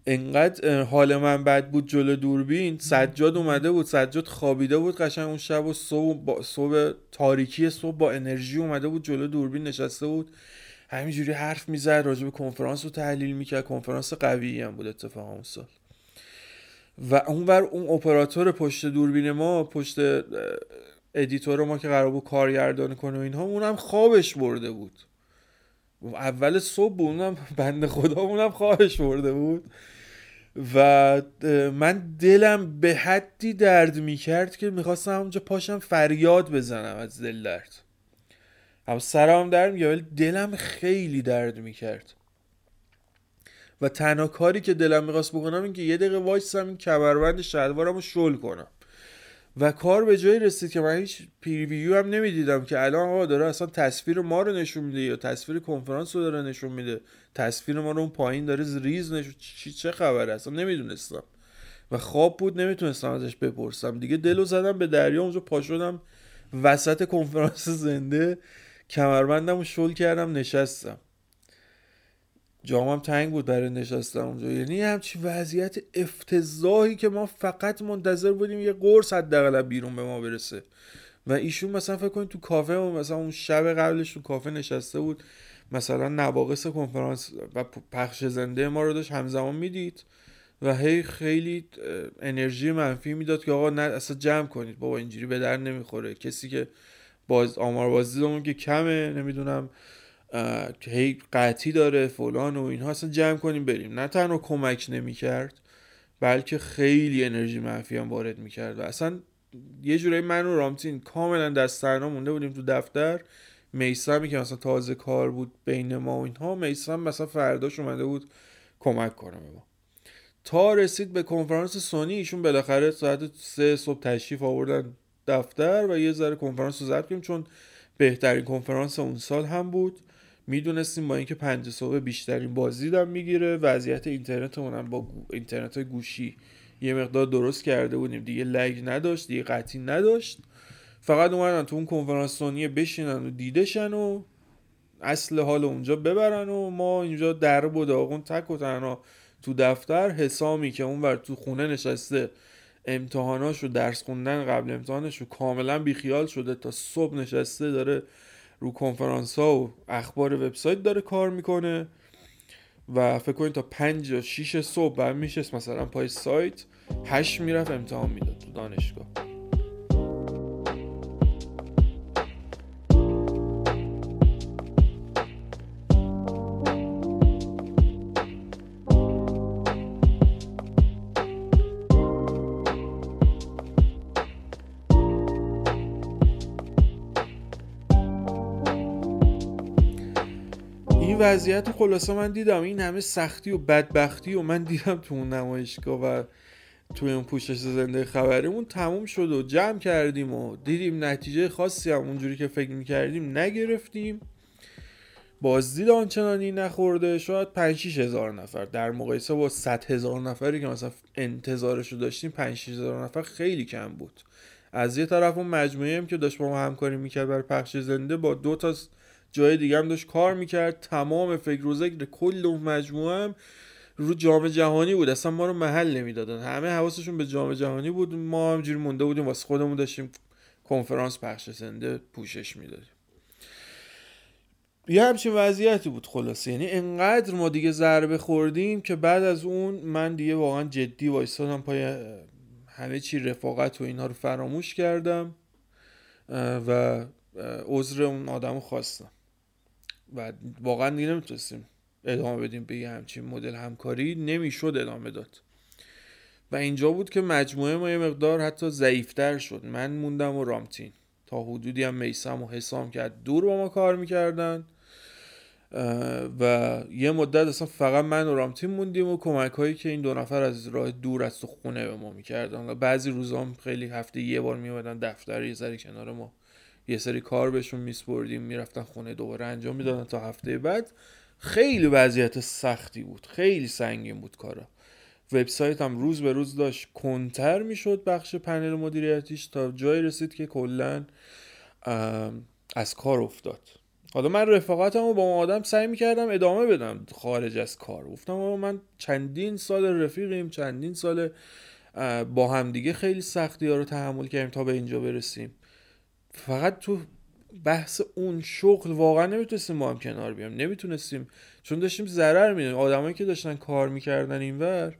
انقدر حال من بد بود جلو دوربین سجاد اومده بود سجاد خوابیده بود قشنگ اون شب و صبح, با صبح تاریکی صبح با انرژی اومده بود جلو دوربین نشسته بود. همینجوری حرف می‌زد راجع به کنفرانس رو تحلیل می‌کرد. کنفرانس قوی هم بود اتفاقا اون سال. و اونور اون اپراتور پشت دوربین ما پشت ادیتور ما که قرار بود کارگردان کنه و اینها اونم خوابش برده بود. اول صبح اونم بند خدا اونم خوابش برده بود. و من دلم به حدی درد می‌کرد که می‌خواستم اونجا پاشم فریاد بزنم از دل درد. هم سرم درد میگه ولی دلم خیلی درد می‌کرد. و تنها کاری که دلم می‌خواست بکنم این که یه دقیقه وایسم این کمربند شلوارم رو شل کنم. و کار به جایی رسید که من هیچ پریویو هم نمی‌دیدم که الان آقا داره اصلا تصویر ما رو نشون میده یا تصویر کنفرانس رو داره نشون میده. تصویر ما رو اون پایین داره ریز نشون چی چه خبره؟ اصلا نمی‌دونستم. و خواب بود نمی‌تونستم ازش بپرسم. دیگه دلو زدم به دریا اونجا پا شدم. وسط کنفرانس زنده. کمربندم رو شل کردم نشستم. جامم تنگ بود برای نشستم اونجا. یعنی همچی وضعیت افتضاحی که ما فقط منتظر بودیم یه قرص حداقل بیرون به ما برسه. و ایشون مثلا فکر کنید تو کافه و مثلا اون شب قبلش تو کافه نشسته بود. مثلا نواقص کنفرانس و پخش زنده ما رو داشت همزمان می‌دید و هی خیلی انرژی منفی می‌داد که آقا نه اصلا جمع کنید. بابا اینجوری به در نمی‌خوره. کسی که باز آمار بازدیدمون که کمه نمی‌دونم. هی قطعی داره فلان و اینها. اصلا جمع کنیم بریم. نه تنها کمک نمی‌کرد بلکه خیلی انرژی منفی هم وارد می‌کرد. و اصلا یه جورایی من و رامتین کاملا دست مونده بودیم تو دفتر. میسمی که مثلا تازه کار بود بین ما و اینها میسم مثلا فرداش اومده بود کمک کنه به ما. تا رسید به کنفرانس سونی ایشون بالاخره ساعت سه صبح تشریف آوردن دفتر و یه ذره کنفرانس رو ضبط چون بهترین کنفرانس اون سال هم بود. می‌دونستیم با اینکه پنج صبح بیشترین بازدیدم می‌گیره. وضعیت اینترنتمون هم با اینترنت گوشی یه مقدار درست کرده بودیم. دیگه لگ نداشت دیگه قطعی نداشت. فقط اومدن تو اون کنفرانس سونی بشینن و دیدشن و اصل حال اونجا ببرن و ما اینجا در و داغون تک و تنها تو دفتر حسامی که اون تو خونه نشسته امتحاناش و درس خوندن قبل امتحانش رو کاملا بیخیال شده. تا صبح نشسته داره رو کنفرانس ها و اخبار وبسایت داره کار می‌کنه و فکر کنید تا پنج یا شیش صبح بعد میشه مثلا پای سایت هشت می‌رفت امتحان می‌داد تو دانشگاه. وضعیت خلاصه من دیدم. این همه سختی و بدبختی و من دیدم تو اون نمایشگاه و توی اون پوشش زنده خبریمون تموم شد و جمع کردیم و دیدیم نتیجه خاصی هم اونجوری که فکر می‌کردیم نگرفتیم. بازدید آنچنانی نخورده شاید 5 هزار نفر. در مقایسه با 100 هزار نفری که مثلا انتظارش رو داشتیم 5 هزار نفر خیلی کم بود. از یه طرف اون مجموعه هم که داشت با ما همکاری می‌کرد برای پخش زنده با دو تا جای دیگه هم داشت کار می‌کرد. تمام فکر و ذکر کل اون مجموعه هم رو جام جهانی بود. اصلا ما رو محل نمی‌دادن. همه حواسشون به جام جهانی بود. ما همجوری مونده بودیم. واسه خودمون داشتیم کنفرانس پخش زنده پوشش می‌دادیم. یه همچین وضعیتی بود خلاصه. یعنی انقدر ما دیگه ضربه خوردیم که بعد از اون من دیگه واقعا جدی وایستادم پای همه چی رفاقت و اینها رو فراموش کردم و عذر اون آدم خواستم. و واقعا دیگه نمی‌تونستیم ادامه بدیم به یه همچین مدل همکاری نمی‌شد ادامه داد. و اینجا بود که مجموعه ما یه مقدار حتی ضعیفتر شد. من موندم و رامتین. تا حدودی هم میسم و حسام کرد دور با ما کار می‌کردن. و یه مدت اصلا فقط من و رامتین موندیم و کمک هایی که این دو نفر از راه دور از تو خونه به ما می‌کردن. و بعضی روزام خیلی هفته یه بار میومدن دفتر یه ذره کنار ما. یه سری کار بهشون میسپردیم می‌رفتن خونه دوباره انجام می‌دادن تا هفته بعد. خیلی وضعیت سختی بود خیلی سنگین بود کارا. وبسایت هم روز به روز داشت کنتر می‌شد بخش پنل مدیریتیش تا جایی رسید که کلا از کار افتاد. حالا من رفاقتم رو با اون آدم سعی می‌کردم ادامه بدم خارج از کار. گفتم من چندین سال رفیقیم چندین سال با همدیگه خیلی سختی ها رو تحمل کردیم تا به اینجا برسیم. فقط تو بحث اون شغل واقعا نمی‌تونستیم با هم کنار بیام. نمی‌تونستیم. چون داشتیم ضرر میدیم آدمایی که داشتن کار می‌کردن اینور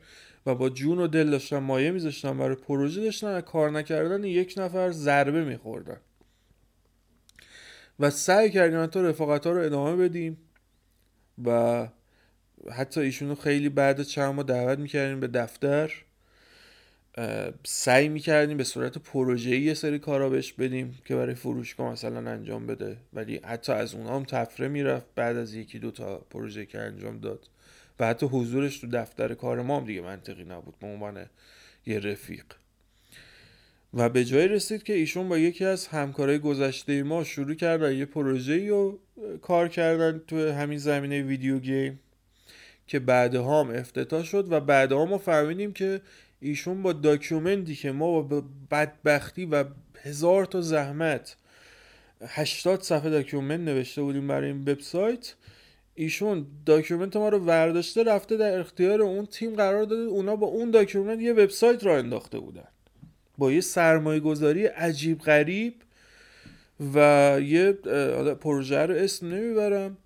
و با جون و دل داشتن مایه میذاشتن برای پروژه داشتن کار نکردن یک نفر ضربه میخوردن. و سعی کردیم حتی رفاقت ها رو ادامه بدیم و حتی ایشونو خیلی بعد چند ما دعوت می‌کردیم به دفتر. سعی می‌کردیم به صورت پروژه‌ای یه سری کارا بهش بدیم که برای فروشگاه مثلا انجام بده. ولی حتی از اونها هم تفره می‌رفت بعد از یکی دو تا پروژه که انجام داد. و حتی حضورش تو دفتر کار ما هم دیگه منطقی نبود به عنوان یه رفیق. و به جای رسید که ایشون با یکی از همکارای گذشته ما شروع کردن یه پروژه رو کار کردن تو همین زمینه ویدیو گیم که بعدها هم افتتاح شد و بعدها ما فهمیدیم که ایشون با document ی که ما با بدبختی و هزار تا زحمت 80 صفحه document نوشته بودیم برای این وبسایت ایشون document ما رو ورداشته رفته در اختیار اون تیم قرار داده اونا با اون document یه وبسایت راه انداخته بودن. با یه سرمایه گذاری عجیب غریب و یه پروژه رو اسم نمی‌برم.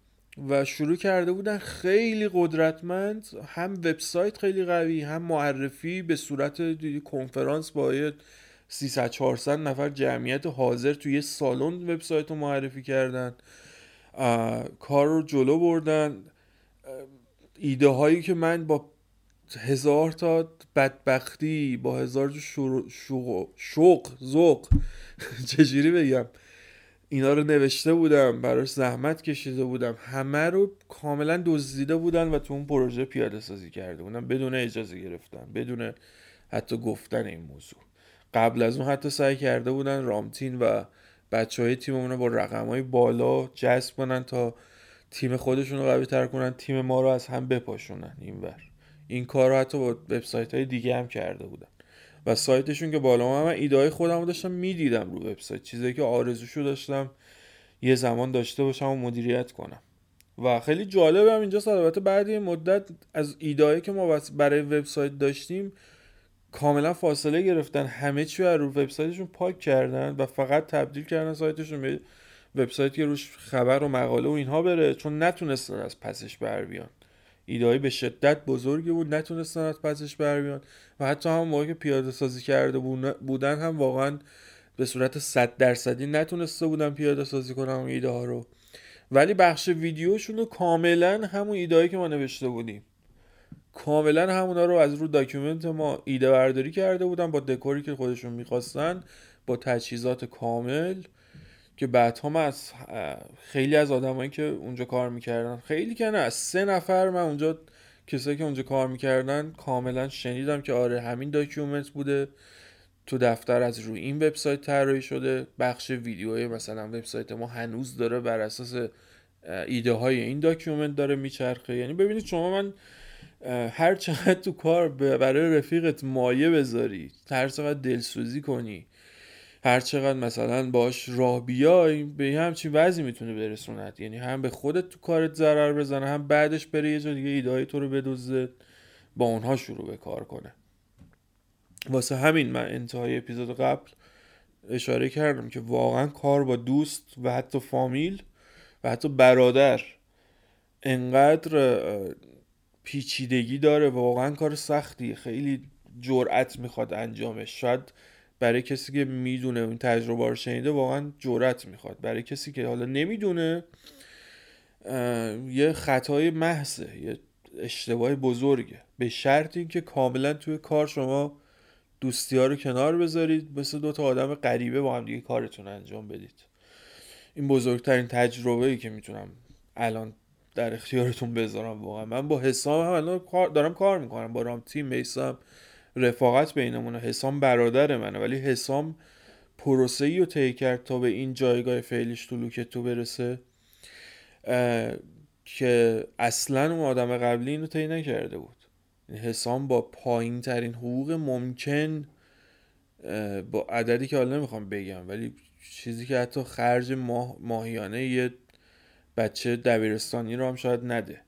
و شروع کرده بودن خیلی قدرتمند هم وبسایت خیلی قوی هم معرفی به صورت کنفرانس با 300 400 نفر جمعیت حاضر توی یه سالن وبسایت رو معرفی کردن. کار رو جلو بردن. ایده هایی که من با هزار تا بدبختی با هزار شوق ذوق چجوری بگم؟ اینا رو نوشته بودم براش زحمت کشیده بودم. همه رو کاملا دزدیده بودن و تو اون پروژه پیاده سازی کرده بودن. بدون اجازه گرفتن بدون حتی گفتن این موضوع. قبل از اون حتی سعی کرده بودن رامتین و بچه های تیم با رقم های بالا جذب کنن تا تیم خودشون رو قوی تر کنن تیم ما رو از هم بپاشونن اینور. این کار رو حتی با وبسایت های دیگه هم کرده بودن. و سایتشون که بالا من ایده خودم رو داشتم می‌دیدم رو وبسایت. چیزی که آرزوشو داشتم یه زمان داشته باشم و مدیریت کنم. و خیلی جالب هم اینجا البته بعد این مدت از ایدایی که ما برای وبسایت داشتیم کاملا فاصله گرفتن. همه چی رو وبسایتشون پاک کردن و فقط تبدیل کردن سایتشون به وبسایت که روش خبر و مقاله و اینها بره چون نتونستن از پسش بر بیان. ایدهایی به شدت بزرگی بود نتونستن از پسش بر بیان. و حتی هم موقع که پیاده سازی کرده بودن هم واقعا به صورت صد درصدی نتونسته بودن پیاده سازی کنن ایده ها رو. ولی بخش ویدیوشون رو کاملا همون ایدهایی که ما نوشته بودیم. کاملا همونا رو از رو document ما ایده برداری کرده بودن با دکوری که خودشون می‌خواستن با تجهیزات کامل. که بعدها من از خیلی از آدمایی که اونجا کار می‌کردن خیلی که نه از سه نفر من اونجا کسایی که اونجا کار می‌کردن کاملا شنیدم که آره همین document بوده. تو دفتر از روی این وبسایت طراحی شده. بخش ویدیوی مثلا وبسایت ما هنوز داره بر اساس ایده های این document داره میچرخه. یعنی ببینید شما من هر چقدر تو کار برای رفیقت مایه بذاری هر چقدر دلسوزی کنی هر چقدر مثلا باش راه بیای به همچین وضعی می‌تونه برسوند. یعنی هم به خودت تو کارت ضرر بزنه هم بعدش بره یه جا دیگه ایده تو رو بدوزه با اونها شروع به کار کنه. واسه همین من انتهای اپیزود قبل اشاره کردم که واقعا کار با دوست و حتی فامیل و حتی برادر انقدر پیچیدگی داره واقعا کار سختی خیلی جرأت می‌خواد انجامش. شاید برای کسی که می‌دونه این تجربه رو شنیده واقعا جرأت می‌خواد. برای کسی که حالا نمی‌دونه یه خطای محضه یه اشتباه بزرگه. به شرط اینکه کاملا توی کار شما دوستی ها رو کنار بذارید مثل دو تا آدم غریبه با هم دیگه کارتون انجام بدید. این بزرگترین تجربه ای که می‌تونم الان در اختیارتون بذارم واقعا. من با حسام هم الان دارم کار می‌کنم با رام تیم میسم رفاقت بینمونه حسام برادر منه ولی حسام پروسه ای رو طی کرد تا به این جایگاه فعلیش تو لوکتو برسه. که اصلا اون آدم قبلی اینو طی نکرده بود. حسام با پایین ترین حقوق ممکن با عددی که حالا نمی‌خوام بگم ولی چیزی که حتی خرج ماه ماهیانه یه بچه دبیرستانی رو هم شاید نده.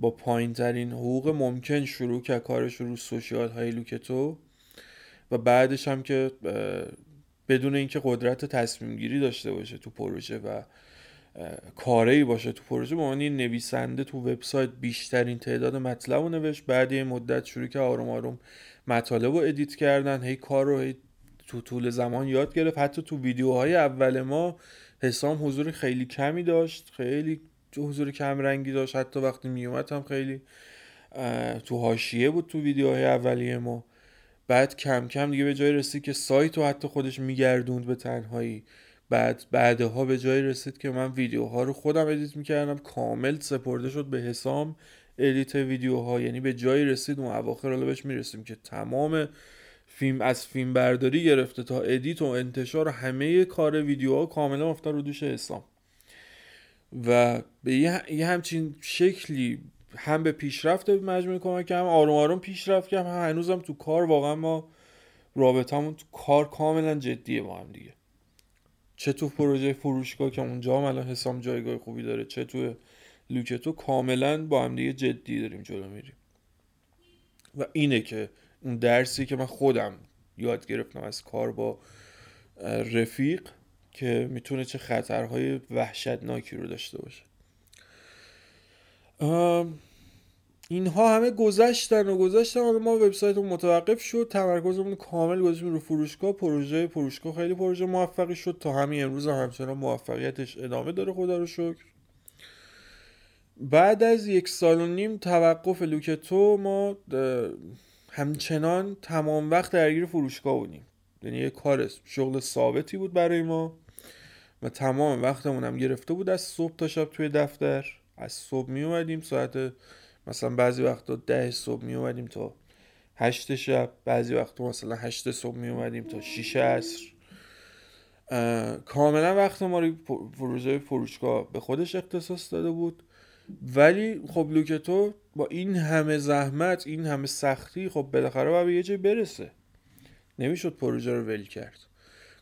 با پایین ترین حقوق ممکن شروع کرد کارش رو social های لوکتو و بعدش هم که بدون اینکه قدرت تصمیم گیری داشته باشه تو پروژه و کاری باشه تو پروژه به عنوان نویسنده تو وبسایت بیشترین تعداد مطلب رو نوشت. بعد یه مدت شروع کرد آروم آروم مطالب رو edit کردن. هی کار رو هی تو طول زمان یاد گرفت. حتی تو ویدیوهای اول ما حسام حضور خیلی کمی داشت. خیلی حضور کم رنگی داشت. حتی وقتی میومد هم خیلی تو حاشیه بود تو ویدیوهای اولیه ما. بعد کم کم دیگه به جای رسید که سایت رو حتی خودش میگردوند به تنهایی. بعد بعدها به جای رسید که من ویدیوها رو خودم edit می‌کردم. کامل سپرده شد به حسام edit ویدیوها. یعنی به جای رسید اون اواخر حالا بهش می‌رسیم که تمام فیلم از فیلم برداری گرفته تا edit و انتشار همه کار ویدیوها کاملا افتاد رو دوش حسام. و به یه همچین شکلی هم به پیشرفت مجموعه کمک که هم آروم آروم پیشرفت که هم هنوزم تو کار واقعا ما رابطمون تو کار کاملا جدیه با هم دیگه. چه تو پروژه فروشگاه که اونجا هم الان حسام جایگاه خوبی داره چه تو لوکتو کاملا با هم دیگه جدی داریم جلو میریم. و اینه که اون درسی که من خودم یاد گرفتم از کار با رفیق که می‌تونه چه خطرهای وحشتناکی رو داشته باشه. اینها همه گذشتن و گذشتن. حالا ما وبسایت متوقف شد. تمرکزمون کامل گذاشتیم رو فروشگاه. پروژه فروشگاه خیلی پروژه موفقی شد. تا همین امروز هم همچنان موفقیتش ادامه داره. خدا رو شکر. بعد از یک سال و نیم توقف لوکتو ما همچنان تمام وقت درگیر فروشگاه بودیم. یعنی یه کار شغل ثابتی بود برای ما و تمام وقتمون هم گرفته بود از صبح تا شب توی دفتر. از صبح می اومدیم ساعت مثلا بعضی وقتا ده صبح می اومدیم تا هشت شب بعضی وقتا مثلا هشت صبح می اومدیم تا شیش عصر. کاملا وقت ما رو فروشگاه به خودش اختصاص داده بود. ولی خب لوکتو با این همه زحمت این همه سختی خب بالاخره باید یه جای برسه. نمی‌شد پروژه رو ول کرد.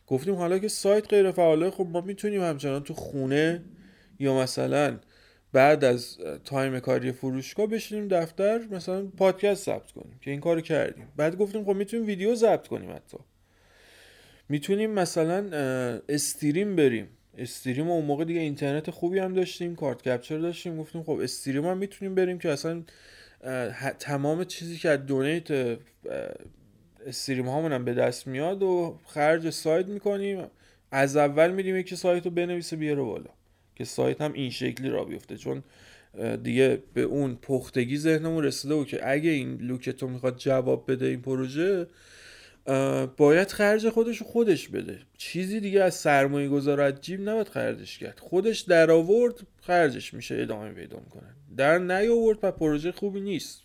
گفتیم حالا که سایت غیر فعاله خب ما می‌تونیم همچنان تو خونه یا مثلا بعد از time کاری فروشگاه بشینیم دفتر مثلا پادکست ضبط کنیم که این کارو کردیم. بعد گفتیم خب می‌تونیم ویدیو ضبط کنیم حتی. می‌تونیم مثلا stream بریم. استریم اون موقع دیگه اینترنت خوبی هم داشتیم کارت کپچر داشتیم. گفتیم خب استریم هم می‌تونیم بریم که اصلا تمام چیزی که از دونیت استریم هامون هم به دست میاد و خرج سایت می‌کنیم. از اول میریم یکی سایت رو بنویسه بیاره بالا. که سایت هم این شکلی را بیفته. چون دیگه به اون پختگی ذهنمون رسیده و که اگه این لوکتو می‌خواد جواب بده این پروژه باید خرج خودش خودش بده. چیزی دیگه از سرمایه گذار از جیب نباید خرجش کرد. خودش در آورد خرجش میشه ادامه پیدا می‌کنن در نیاورد و پروژه خوبی نیست.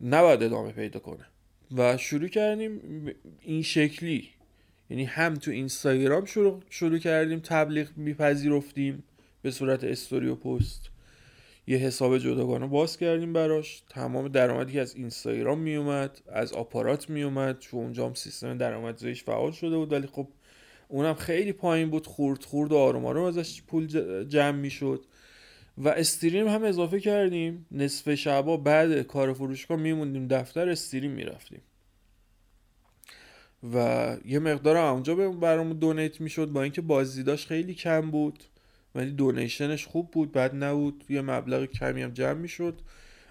نباید ادامه پیدا کنه. و شروع کردیم این شکلی. یعنی هم تو اینستاگرام شروع, شروع کردیم تبلیغ میپذیرفتیم به صورت استوری و پست. یه حساب جداگانه باز کردیم براش. تمام درآمدی که از اینستاگرام میومد از آپارات میومد چون اونجا هم سیستم درآمدزاییش فعال شده بود. ولی خب اونم خیلی پایین بود. خورد خورد و آروم آروم ازش پول جمع می‌شد. و استریم هم اضافه کردیم. نصف شبا بعد کار فروشگاه میموندیم دفتر استریم می‌رفتیم. و یه مقدار اونجا برامون دونیت می‌شد با اینکه بازدیداش خیلی کم بود ولی دونیشنش خوب بود بد نبود. یه مبلغ کمی هم جمع می‌شد.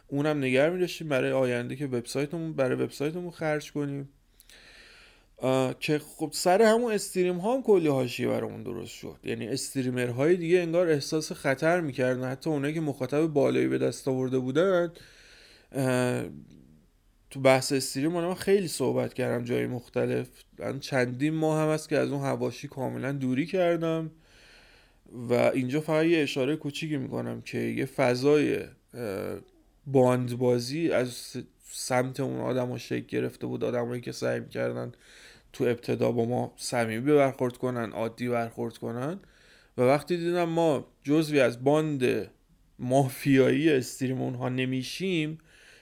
اونم نگر میداشتیم برای آینده که وبسایتمون برای وبسایتمون خرج کنیم. که خب سر همون استریم ها هم کلی حاشیه برامون درست شد. یعنی استریمر های دیگه انگار احساس خطر می‌کردن. حتی اونایی که مخاطب بالایی به دست آورده بودن تو بحث استریم من خیلی صحبت کردم جای مختلف. چندین ماه هم هست که از اون هواشی کاملا دوری کردم و اینجا فقط یه اشاره کوچیکی می‌کنم که یه فضای باندبازی از سمت اون آدم شکل گرفته بود. آدمایی که سعی می‌کردن تو ابتدا با ما صمیمی برخورد کنن عادی برخورد کنن. و وقتی دیدم ما جزوی از باند مافیایی استریم اونها نمیشیم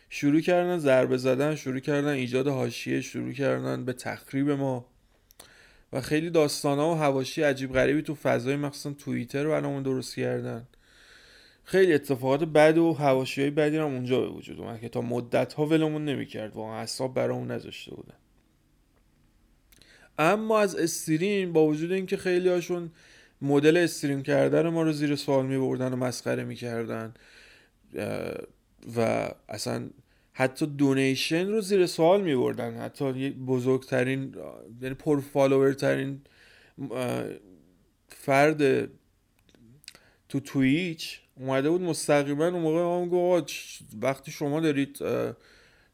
شروع کردن ضربه زدن شروع کردن ایجاد حاشیه شروع کردن به تخریب ما. و خیلی داستان ها و هواشی عجیب غریبی تو فضای مخصوصا توییتر برامون درست کردن. خیلی اتفاقات بد و هواشی های بدی هم اونجا به وجود اومد که تا مدت ها ولمون نمی‌کرد واقعا اصاب برامون نذاشته بودن. اما از استریم با وجود اینکه خیلی هاشون مدل استریم کردن ما رو زیر سوال می بردن و مسخره می‌کردن و اصلا حتی دونیشن رو زیر سوال می بردن حتی بزرگترین یعنی پر ترین فرد تو تویچ اومده بود مستقیما اون موقع هم گفت وقتی شما دارید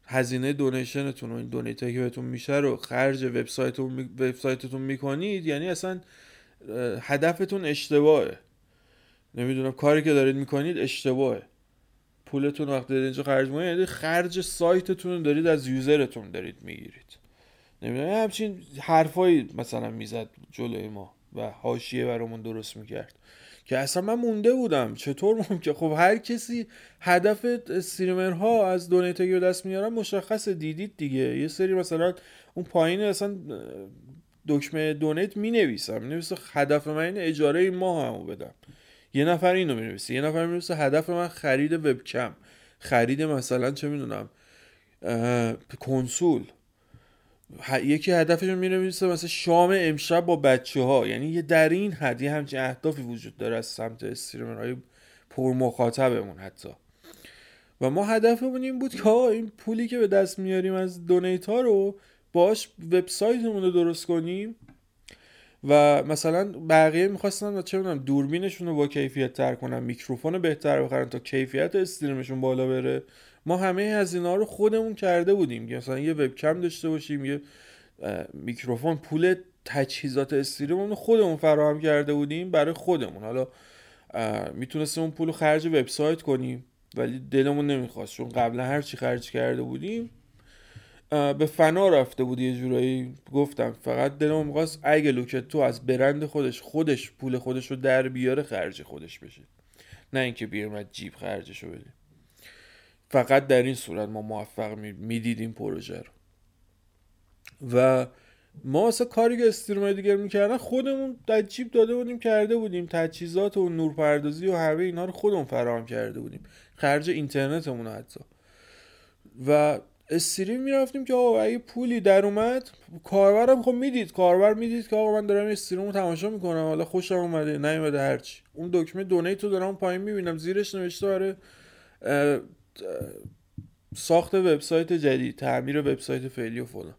هزینه دونیشنتون و این دونیت که بهتون میشه رو خرج وبسایتتون وبسایتتون می‌کنید یعنی اصلا هدفتون اشتباهه. نمی‌دونم کاری که دارید می‌کنید اشتباهه. پولتون وقتی دارید اینجا خرج می‌کنید یعنی خرج سایتتون دارید از یوزرتون دارید می‌گیرید. نمی‌دونم همچین حرفایی مثلا می‌زد جلوی ما و حاشیه برامون درست می‌کرد. که اصلا من مونده بودم. چطور ممکن؟ خب هر کسی هدف ها از دونیت که دست میارن مشخص دیدید دیگه. یه سری مثلا اون پایین اصلا دکمه دونیت می نویسم می هدف من این اجاره این ماه همو بدم. یه نفر اینو می نویسه یه نفر می هدف من خرید وبکم. خرید مثلا چه می‌دونم کنسول. یکی هدفش رو می‌نویسه مثلا شام امشب با بچه ها یعنی یه در این حد یه همچین اهدافی وجود داره از سمت استریمرهای پر مخاطبمون حتی. و ما هدفمون این بود که این پولی که به دست میاریم از دونیت ها رو باش وبسایتمون رو درست کنیم. و مثلا بقیه می‌خواستن چه می‌دونم دوربینشون رو با کیفیت تر کنن میکروفون بهتر بخرن تا کیفیت استریمشون بالا بره. ما همه از اینا رو خودمون کرده بودیم که مثلا یه وبکم داشته باشیم یه میکروفون پول تجهیزات استریممون خودمون فراهم کرده بودیم برای خودمون. حالا می‌تونستیم اون پول خرج وبسایت کنیم ولی دلمون نمی‌خواست. چون قبلا هر چی خرج کرده بودیم به فنا رفته بود یه جورایی. گفتم فقط دلمون می‌خواست اگه لوکت تو از برند خودش خودش پول خودش رو در بیاره خرج خودش بشه. نه اینکه بیاریم از جیب خرجش رو بدیم. فقط در این صورت ما موفق می‌دیدیم پروژه رو. و ما اصلا کاری که استریمای دیگر می‌کردن خودمون در جیب داده بودیم کرده بودیم. تجهیزات و نورپردازی و همه اینا رو خودمون فراهم کرده بودیم. خرج اینترنتمون حتی. و استریم می‌رفتیم که آقا اگه پولی در اومد کاربرم خب می‌دید. کاربر می‌دید که آقا من دارم استریم رو تماشا می‌کنم. حالا خوشم اومده نیومده هرچی. اون دکمه دونیت رو دارم پایین می‌بینم. زیرش نوشته برای ساخت وبسایت جدید تعمیر وبسایت فعلی و فلان.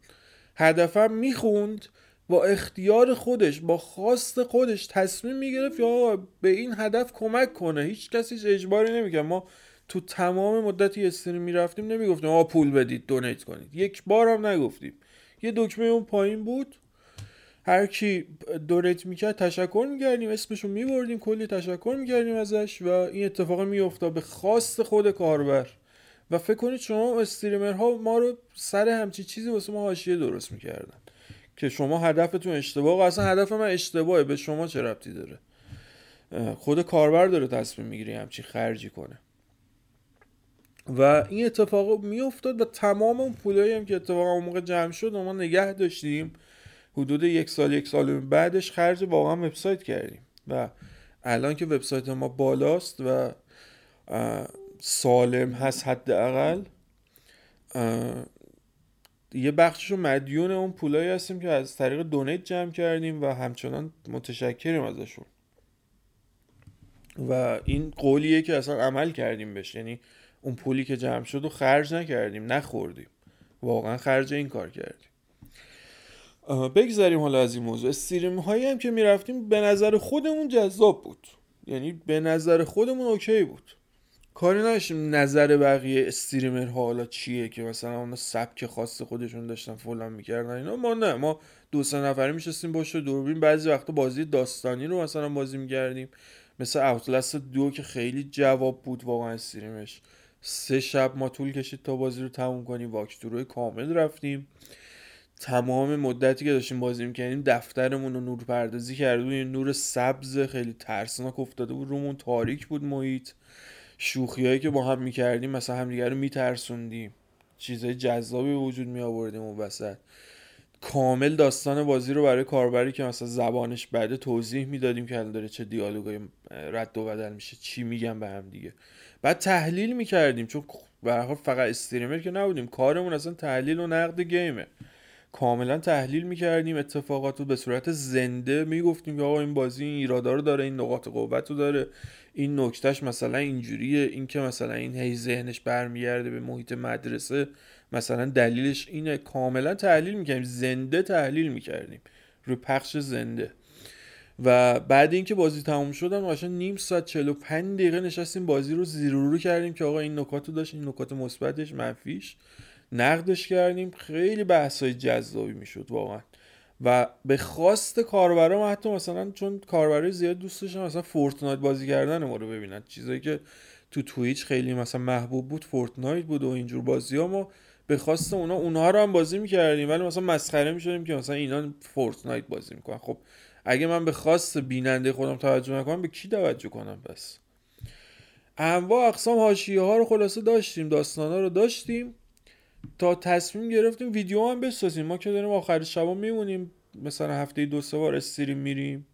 هدفم می‌خوند با اختیار خودش با خواست خودش تصمیم می‌گرفت یا به این هدف کمک کنه. هیچ کسیش اجباری نمی‌کرد. ما تو تمام مدتی استریم می‌رفتیم نمی‌گفتیم آ پول بدید دونیت کنید. یک بار هم نگفتیم. یه دکمه اون پایین بود. هر کی دونیت می‌کرد تشکر می‌کردیم اسمشو میبردیم کلی تشکر می‌کردیم ازش و این اتفاق میافتاد به خواست خود کاربر. و فکر کنید شما استریمرها ما رو سر همچی چیزی واسه ما حاشیه درست می‌کردن که شما هدفتون اشتباه و اصلا هدف من اشتباهه به شما چه ربطی داره؟ خود کاربر داره تصمیم می‌گیری همچی خرجی کنه. و این اتفاق میافتاد و تمام اون پولایی هم که اتفاق اون موقع جمع شد ما نگه داشتیم. حدود یک سال یک سال بعدش خرج واقعا وبسایت کردیم. و الان که وبسایت ما بالاست و سالم هست حداقل یه بخششو مدیون اون پولایی هستیم که از طریق دونیت جمع کردیم و همچنان متشکریم ازشون. و این قولیه که اصلا عمل کردیم بهش. یعنی اون پولی که جمع شد و خرج نکردیم نخوردیم. واقعا خرج این کار کردیم. بگذاریم حالا از این موضوع. استریم هایی هم که می‌رفتیم به نظر خودمون جذاب بود. یعنی به نظر خودمون اوکی بود. کاری نداشتیم نظر بقیه استریمر حالا چیه که مثلا اون سبک خاص خودشون داشتن فلان می‌کردن اینا. ما نه ما دو سه نفره میشستیم باشه دوربین. بعضی وقتا بازی داستانی رو مثلا بازی می‌کردیم. مثل اوتلست دو که خیلی جواب بود واقعا استریمش. سه شب ما طول کشید تا بازی رو تموم کنیم. واکتوروی کامل رفتیم. تمام مدتی که داشتیم بازی می‌کنیم دفترمون رو نور پردازی کرده یه نور سبز خیلی ترسناک افتاده بود. رومون تاریک بود محیط. شوخیایی که با هم می‌کردیم مثلا همدیگه رو میترسوندیم. چیزای جذابی وجود می آوردیم اون وسط. کامل داستان بازی رو برای کاربری که مثلا زبانش بعد توضیح می‌دادیم که الان داره چه دیالوگای رد و بدل میشه چی میگن به هم دیگه بعد تحلیل می‌کردیم چون به فقط استریمر که نبودیم. کارمون اصلا تحلیل و نقد گیمه. کاملا تحلیل می‌کردیم اتفاقات رو به صورت زنده می‌گفتیم که آقا این بازی این ایرادا رو داره این نقاط قوت رو داره این نکتهش مثلا اینجوریه این که مثلا این هی ذهنش برمیگرده به محیط مدرسه مثلا دلیلش اینه. کاملا تحلیل می‌کردیم زنده تحلیل می‌کردیم روی پخش زنده. و بعد اینکه بازی تموم شدن قشنگ نیم ساعت 45 دقیقه نشستیم بازی رو زیر رو کردیم که آقا این نکات رو داشت این نکات مثبتش منفیش. نقدش کردیم. خیلی بحث های جذابی می‌شد واقعا. و به خواست کاربرا حتی مثلا چون کاربرای زیاد دوست داشتن مثلا فورتنایت بازی کردن ما رو ببینن. چیزایی که تو Twitch خیلی مثلا محبوب بود Fortnite بود و اینجور بازی ها ما به خواست اونا اونها رو هم بازی می‌کردیم. ولی مثلا مسخره می‌شدیم که مثلا اینا Fortnite بازی می‌کنن. خب اگه من به خواست بیننده خودم توجه نکنم به کی توجه کنم پس انواع اقسام حاشیه ها رو خلاصه داشتیم داستان ها رو داشتیم. تا تصمیم گرفتیم ویدیو هم بسازیم. ما که داریم آخر شبا میمونیم مثلا هفته دو سه بار stream میریم.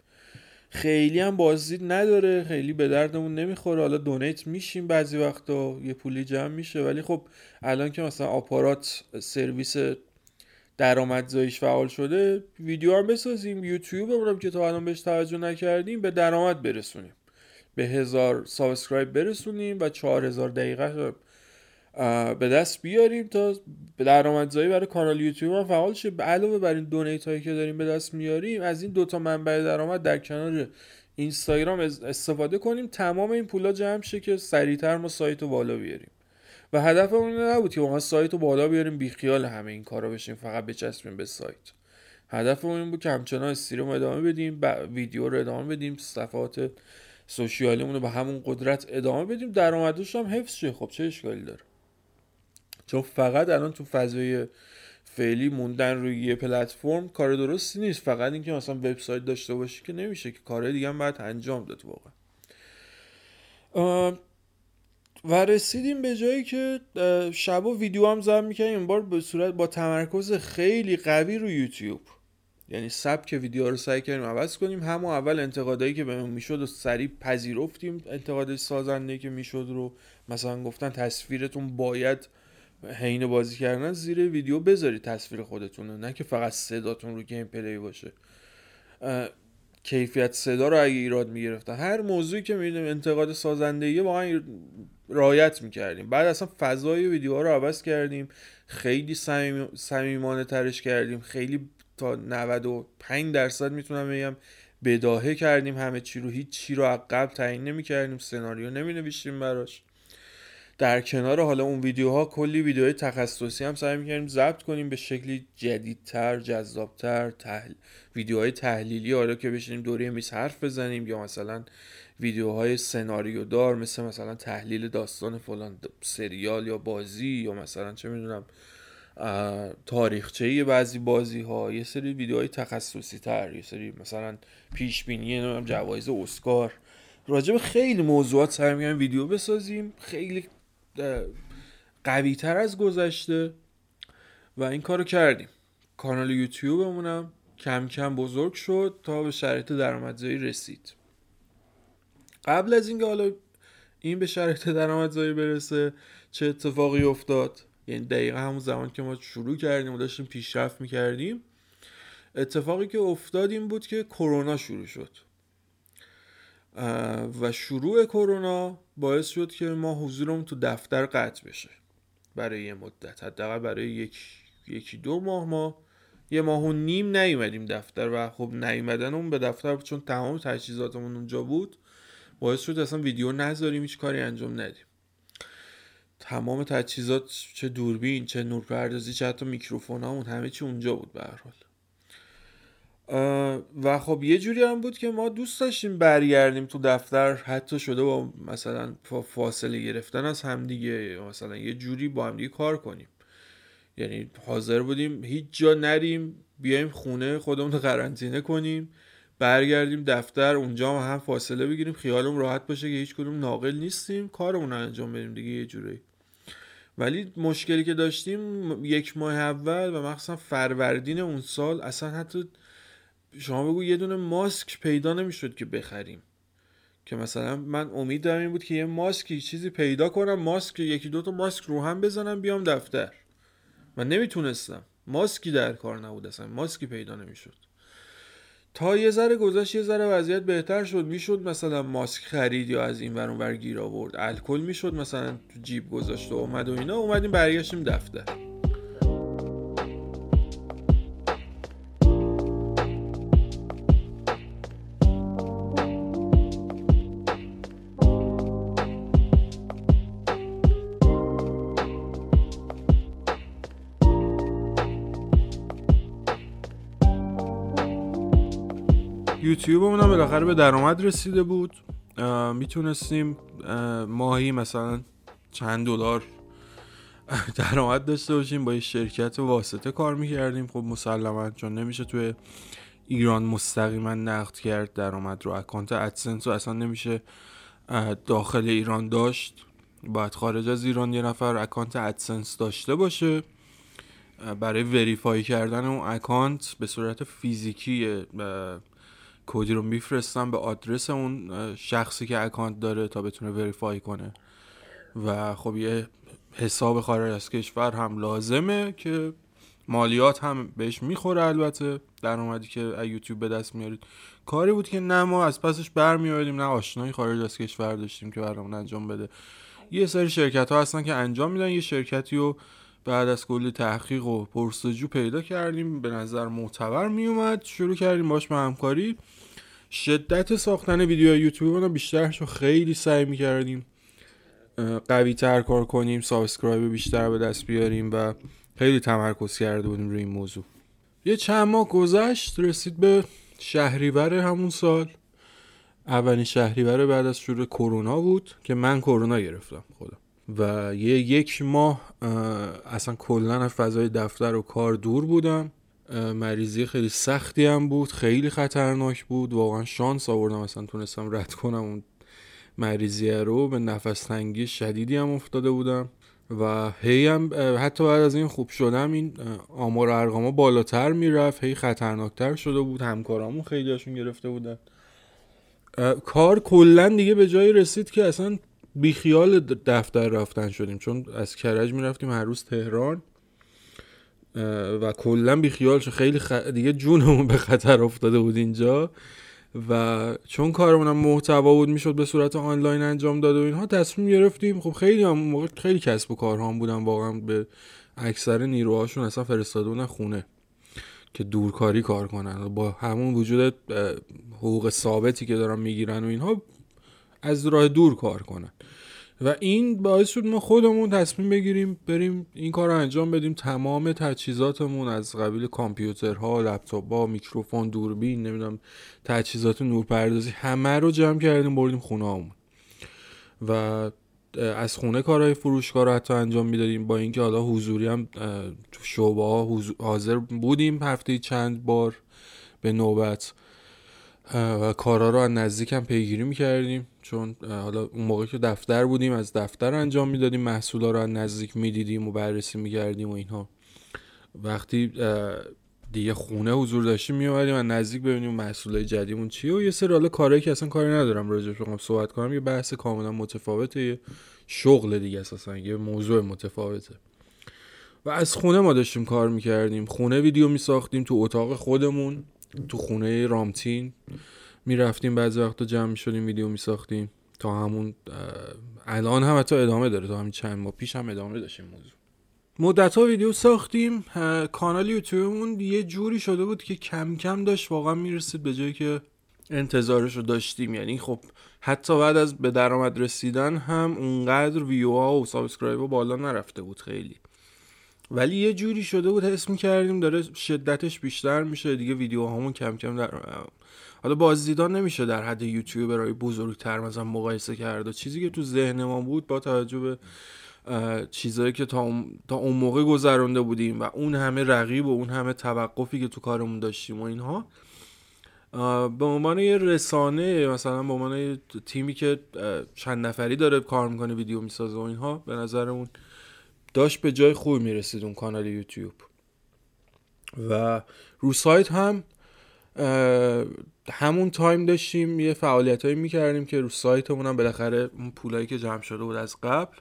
خیلی هم بازدید نداره خیلی به دردمون نمی‌خوره. حالا donate میشیم بعضی وقتا یه پولی جمع میشه. ولی خب الان که مثلا آپارات سرویس درآمدزاییش فعال شده ویدیو هم بسازیم. یوتیوب هم که تا الان بهش توجه نکردیم به درآمد برسونیم. به هزار subscribe برسونیم و چهار هزار دقیقه به دست بیاریم تا درآمدزایی برای کانال یوتیوب هم فعال شه. علاوه بر این donate هایی که داریم به دست میاریم از این دوتا منبع درآمد در کنار اینستاگرام استفاده کنیم. تمام این پولا جمع شه که سریعتر ما سایت رو بالا بیاریم. و هدفمون این نبود که ما سایت رو بالا بیاریم بیخیال همه این کارا بشیم فقط بچسبیم به سایت. هدفمون این بود که همچنان استریم ادامه بدیم ویدیو رو ادامه بدیم صفحات سوشیالیمون رو به همون قدرت ادامه بدیم. درآمدش هم حفظ شه. خب چه اشکالی داره؟ چون فقط الان تو فضای فعلی موندن روی یه پلتفرم کار درستی نیست. فقط اینکه مثلا وبسایت داشته باشی که نمیشه که کارهای دیگه هم باید انجام داد واقعا. و رسیدیم به جایی که شب و ویدیو هم ضبط می‌کنیم. این بار به صورت با تمرکز خیلی قوی رو یوتیوب. یعنی سبک ویدیو رو سعی کردیم عوض کنیم. همون اول انتقادایی که بهمون می‌شد و سریع پذیرفتیم انتقاد سازنده که می‌شد رو. مثلا گفتن تصویرتون باید حین بازی کردن زیر ویدیو بذارید تصویر خودتون رو. نه که فقط صداتون رو گیم پلی باشه. کیفیت صدا رو اگه ایراد می‌گرفتن. هر موضوعی که می‌دونیم انتقاد سازندگی واقعا رایت می‌کردیم. بعد اصلا فضای ویدیوها رو عوض کردیم. خیلی صمیمانه ترش کردیم. خیلی تا 95 درصد می‌تونم بگم بداهه کردیم. همه چی رو هیچ چی رو عقب تعیین نمی کردیم سناریو نمی نوشتیم براش. در کنار حالا اون ویدیوها کلی ویدیوهای تخصصی هم سعی می‌کردیم ضبط کنیم به شکلی جدیدتر جذابتر تحل... ویدیوهای تحلیلی حالا که بشینیم دوره میز حرف بزنیم یا مثلا ویدیوهای سناریو دار مثل مثلا تحلیل داستان فلان سریال یا بازی یا مثلا چه می‌دونم تاریخچه بعضی بازی ها یه سری ویدیوهای تخصصی تر یه سری مثلا پیش بینی جوایز اسکار. راجب خیلی موضوعات سعی ویدیو بسازیم. خیلی قوی تر از گذشته و این کارو کردیم. کانال یوتیوبمونم کم کم بزرگ شد تا به شرایط درآمدزایی رسید. قبل از اینکه حالا این به شرایط درآمدزایی برسه چه اتفاقی افتاد؟ یعنی دقیقا همون زمان که ما شروع کردیم و داشتیم پیشرفت می‌کردیم اتفاقی که افتاد این بود که کرونا شروع شد. و شروع کرونا باعث شد که ما حضورمون تو دفتر قطع بشه. برای یه مدت. حداقل برای یک یکی دو ماه ما یه ماه و نیم نیومدیم دفتر و خب نیومدن اون به دفتر چون تمام تجهیزاتمون اونجا بود باعث شد اصلا ویدیو نذاریم هیچ کاری انجام ندیم. تمام تجهیزات چه دوربین چه نورپردازی چه حتی میکروفون همون همه چی اونجا بود به هر حال. و خب یه جوری هم بود که ما دوست داشتیم برگردیم تو دفتر. حتی شده با مثلا فاصله گرفتن از همدیگه مثلا یه جوری با همدیگه کار کنیم. یعنی حاضر بودیم هیچ جا نریم بیایم خونه خودمون رو قرنطینه کنیم برگردیم دفتر اونجا هم, هم فاصله بگیریم خیالمون راحت باشه که هیچ کدوم ناقل نیستیم کارمون رو انجام بدیم دیگه یه جوری. ولی مشکلی که داشتیم یک ماه اول و مخصوصا فروردین اون سال اصلا حتی شما بگو یه دونه ماسک پیدا نمی‌شد که بخریم. که مثلا من امید دارم این بود که یه ماسک چیزی پیدا کنم ماسک یکی دو تا ماسک رو هم بزنم بیام دفتر. من نمی‌تونستم. ماسکی در کار نبود اصلا. ماسکی پیدا نمی‌شد. تا یه ذره گذشت یه ذره وضعیت بهتر شد. می‌شد مثلا ماسک خرید یا از این ور گیر آورد. الکل می‌شد مثلا تو جیب گذاشت و اومد و اینا. اومدیم برگشتیم دفتر. یوتیوبمون هم بالاخره به درآمد رسیده بود. می‌تونستیم ماهی مثلا چند دلار درآمد داشته باشیم. با یه شرکت واسطه کار می‌کردیم. خب مسلما چون نمیشه توی ایران مستقیما نقد کرد درآمد رو account AdSense رو اصلا نمیشه داخل ایران داشت. باید خارج از ایران یه نفر account AdSense داشته باشه برای verify کردن اون account به صورت فیزیکی کدی رو میفرستم به آدرس اون شخصی که اکانت داره تا بتونه وریفای کنه. و خب یه حساب خارج از کشور هم لازمه که مالیات هم بهش می‌خوره البته. در اومدی که یوتیوب به دست میارید. کاری بود که نه ما از پسش برمیاریم نه آشنایی خارج از کشور داشتیم که برامون انجام بده. یه سری شرکت ها هستن که انجام میدن یه شرکتی رو بعد از کلی تحقیق و پرسجو پیدا کردیم. به نظر معتبر میومد. شروع کردیم باش به همکاری. شدت ساختن ویدیو یوتیوب بیشتر شو خیلی سعی می‌کردیم قوی تر کار کنیم subscribe بیشتر به دست بیاریم و خیلی تمرکز کرده بودیم روی این موضوع. یه چند ماه گذشت رسید به شهریور همون سال. اولین شهریور بعد از شروع کرونا بود که من کرونا گرفتم خودم و یه یک ماه اصلا کلا از فضای دفتر و کار دور بودم. مریضی خیلی سختی هم بود خیلی خطرناک بود. واقعا شانس آوردم اصلا تونستم رد کنم اون مریضیه رو. به نفس تنگی شدیدی هم افتاده بودم و هی هم حتی بعد از این خوب شدم این آمار ارقاما بالاتر می‌رفت. هی خطرناکتر شده بود. همکارامون خیلیاشون گرفته بودن. کار کلا دیگه به جایی رسید که اصلا بیخیال دفتر رفتن شدیم. چون از کرج می‌رفتیم هر روز تهران و کلا بیخیال شد. خیلی خ... دیگه جونمون به خطر افتاده بود اینجا. و چون کارمون محتوا بود می‌شد به صورت آنلاین انجام داد و اینها تصمیم گرفتیم. خب خیلی هم موقع خیلی کسب و کارها هم بودن. واقعا به اکثر نیروهاشون اصلا فرستاده بودن خونه که دورکاری کار کنن. با همون وجود حقوق ثابتی که دارن می‌گیرن و اینها از راه دور کار کنن. و این باعث شد ما خودمون تصمیم بگیریم بریم این کار رو انجام بدیم. تمام تجهیزاتمون از قبیل کامپیوترها لپتاپ ها میکروفون دوربین نمی‌دونم تجهیزات نورپردازی همه رو جمع کردیم بردیم خونه همون و از خونه کارهای فروشگاه رو حتی انجام می‌دادیم. با اینکه حالا حضوری هم تو شعبه ها حاضر بودیم هفته چند بار به نوبت. و کارا رو از نزدیک هم پیگیری می‌کردیم. چون حالا اون موقع که دفتر بودیم از دفتر انجام می‌دادیم محصولا رو نزدیک می‌دیدیم و بررسی می‌کردیم و اینها. وقتی دیگه خونه حضور داشتیم میومدیم و نزدیک ببینیم محصولای جدیدمون چیه و یه سری حالا کارهایی که اصلا کاری ندارم راجعش بخوام صحبت کنم یه بحث کاملا متفاوته یه شغل دیگه اساسا یه موضوع متفاوته. و از خونه ما داشتیم کار می‌کردیم. خونه ویدیو میساختیم تو اتاق خودمون تو خونه رامتین. می‌رفتیم بعضی وقتا جمع شدیم ویدیو میساختیم تا همون الان هم حتی ادامه داره تا همین چند ماه پیش هم ادامه داشتیم موضوع. مدت ها ویدیو ساختیم کانال یوتیوبمون یه جوری شده بود که کم کم داشت واقعا می‌رسید به جایی که انتظارش رو داشتیم. یعنی خب حتی بعد از به درآمد رسیدن هم اونقدر ویو ها و subscribe ها بالا نرفته بود خیلی. ولی یه جوری شده بود حس کردیم داره شدتش بیشتر میشه دیگه ویدیوهامون کم کم در حالا بازدید الان نمیشه در حد یوتیوبرهای بزرگتر مثلا مقایسه کرد و چیزی که تو ذهن ما بود با توجه به چیزایی که تا, تا اون موقع گذرانده بودیم و اون همه رقیب و اون همه توقفی که تو کارمون داشتیم و اینها به عنوان یه رسانه مثلا به عنوان تیمی که چند نفری داره کار می‌کنه ویدیو می‌سازه و اینها به نظرمون داشت به جای خوبی می‌رسید اون کانال یوتیوب. و رو سایت هم همون تایم داشتیم یه فعالیت هایی می‌کردیم که رو سایتمون هم بالاخره اون پولایی که جمع شده بود از قبل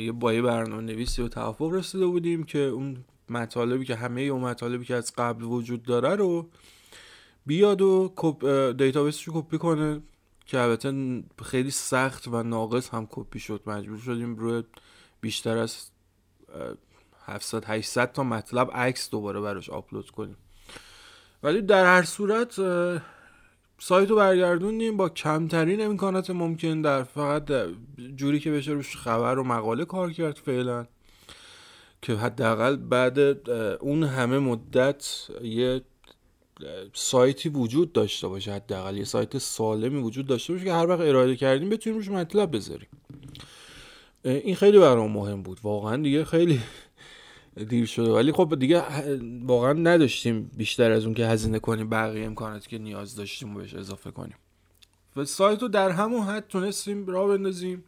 یه با یه برنامه نویسی و توافق رسیده بودیم که اون مطالبی که همه اون مطالبی که از قبل وجود داره رو بیاد و database ش رو کپی کنه که البته خیلی سخت و ناقص هم کپی شد. مجبور شدیم روی بیشتر از 700 800 تا مطلب عکس دوباره براش آپلود کنیم. ولی در هر صورت سایت رو برگردوندیم با کمترین امکانات ممکن در فقط جوری که بشه روش خبر و مقاله کار کرد فعلا که حداقل بعد اون همه مدت یه سایتی وجود داشته باشه حداقل یه سایت سالمی وجود داشته باشه که هر وقت ارائه کردیم بتونیم روش مطلب بذاریم. این خیلی برام مهم بود. واقعا دیگه خیلی دیر شده. ولی خب دیگه واقعا نداشتیم بیشتر از اون که هزینه کنیم بقیه امکاناتی که نیاز داشتیم و بهش اضافه کنیم. و سایت رو در همون حد تونستیم را بندازیم.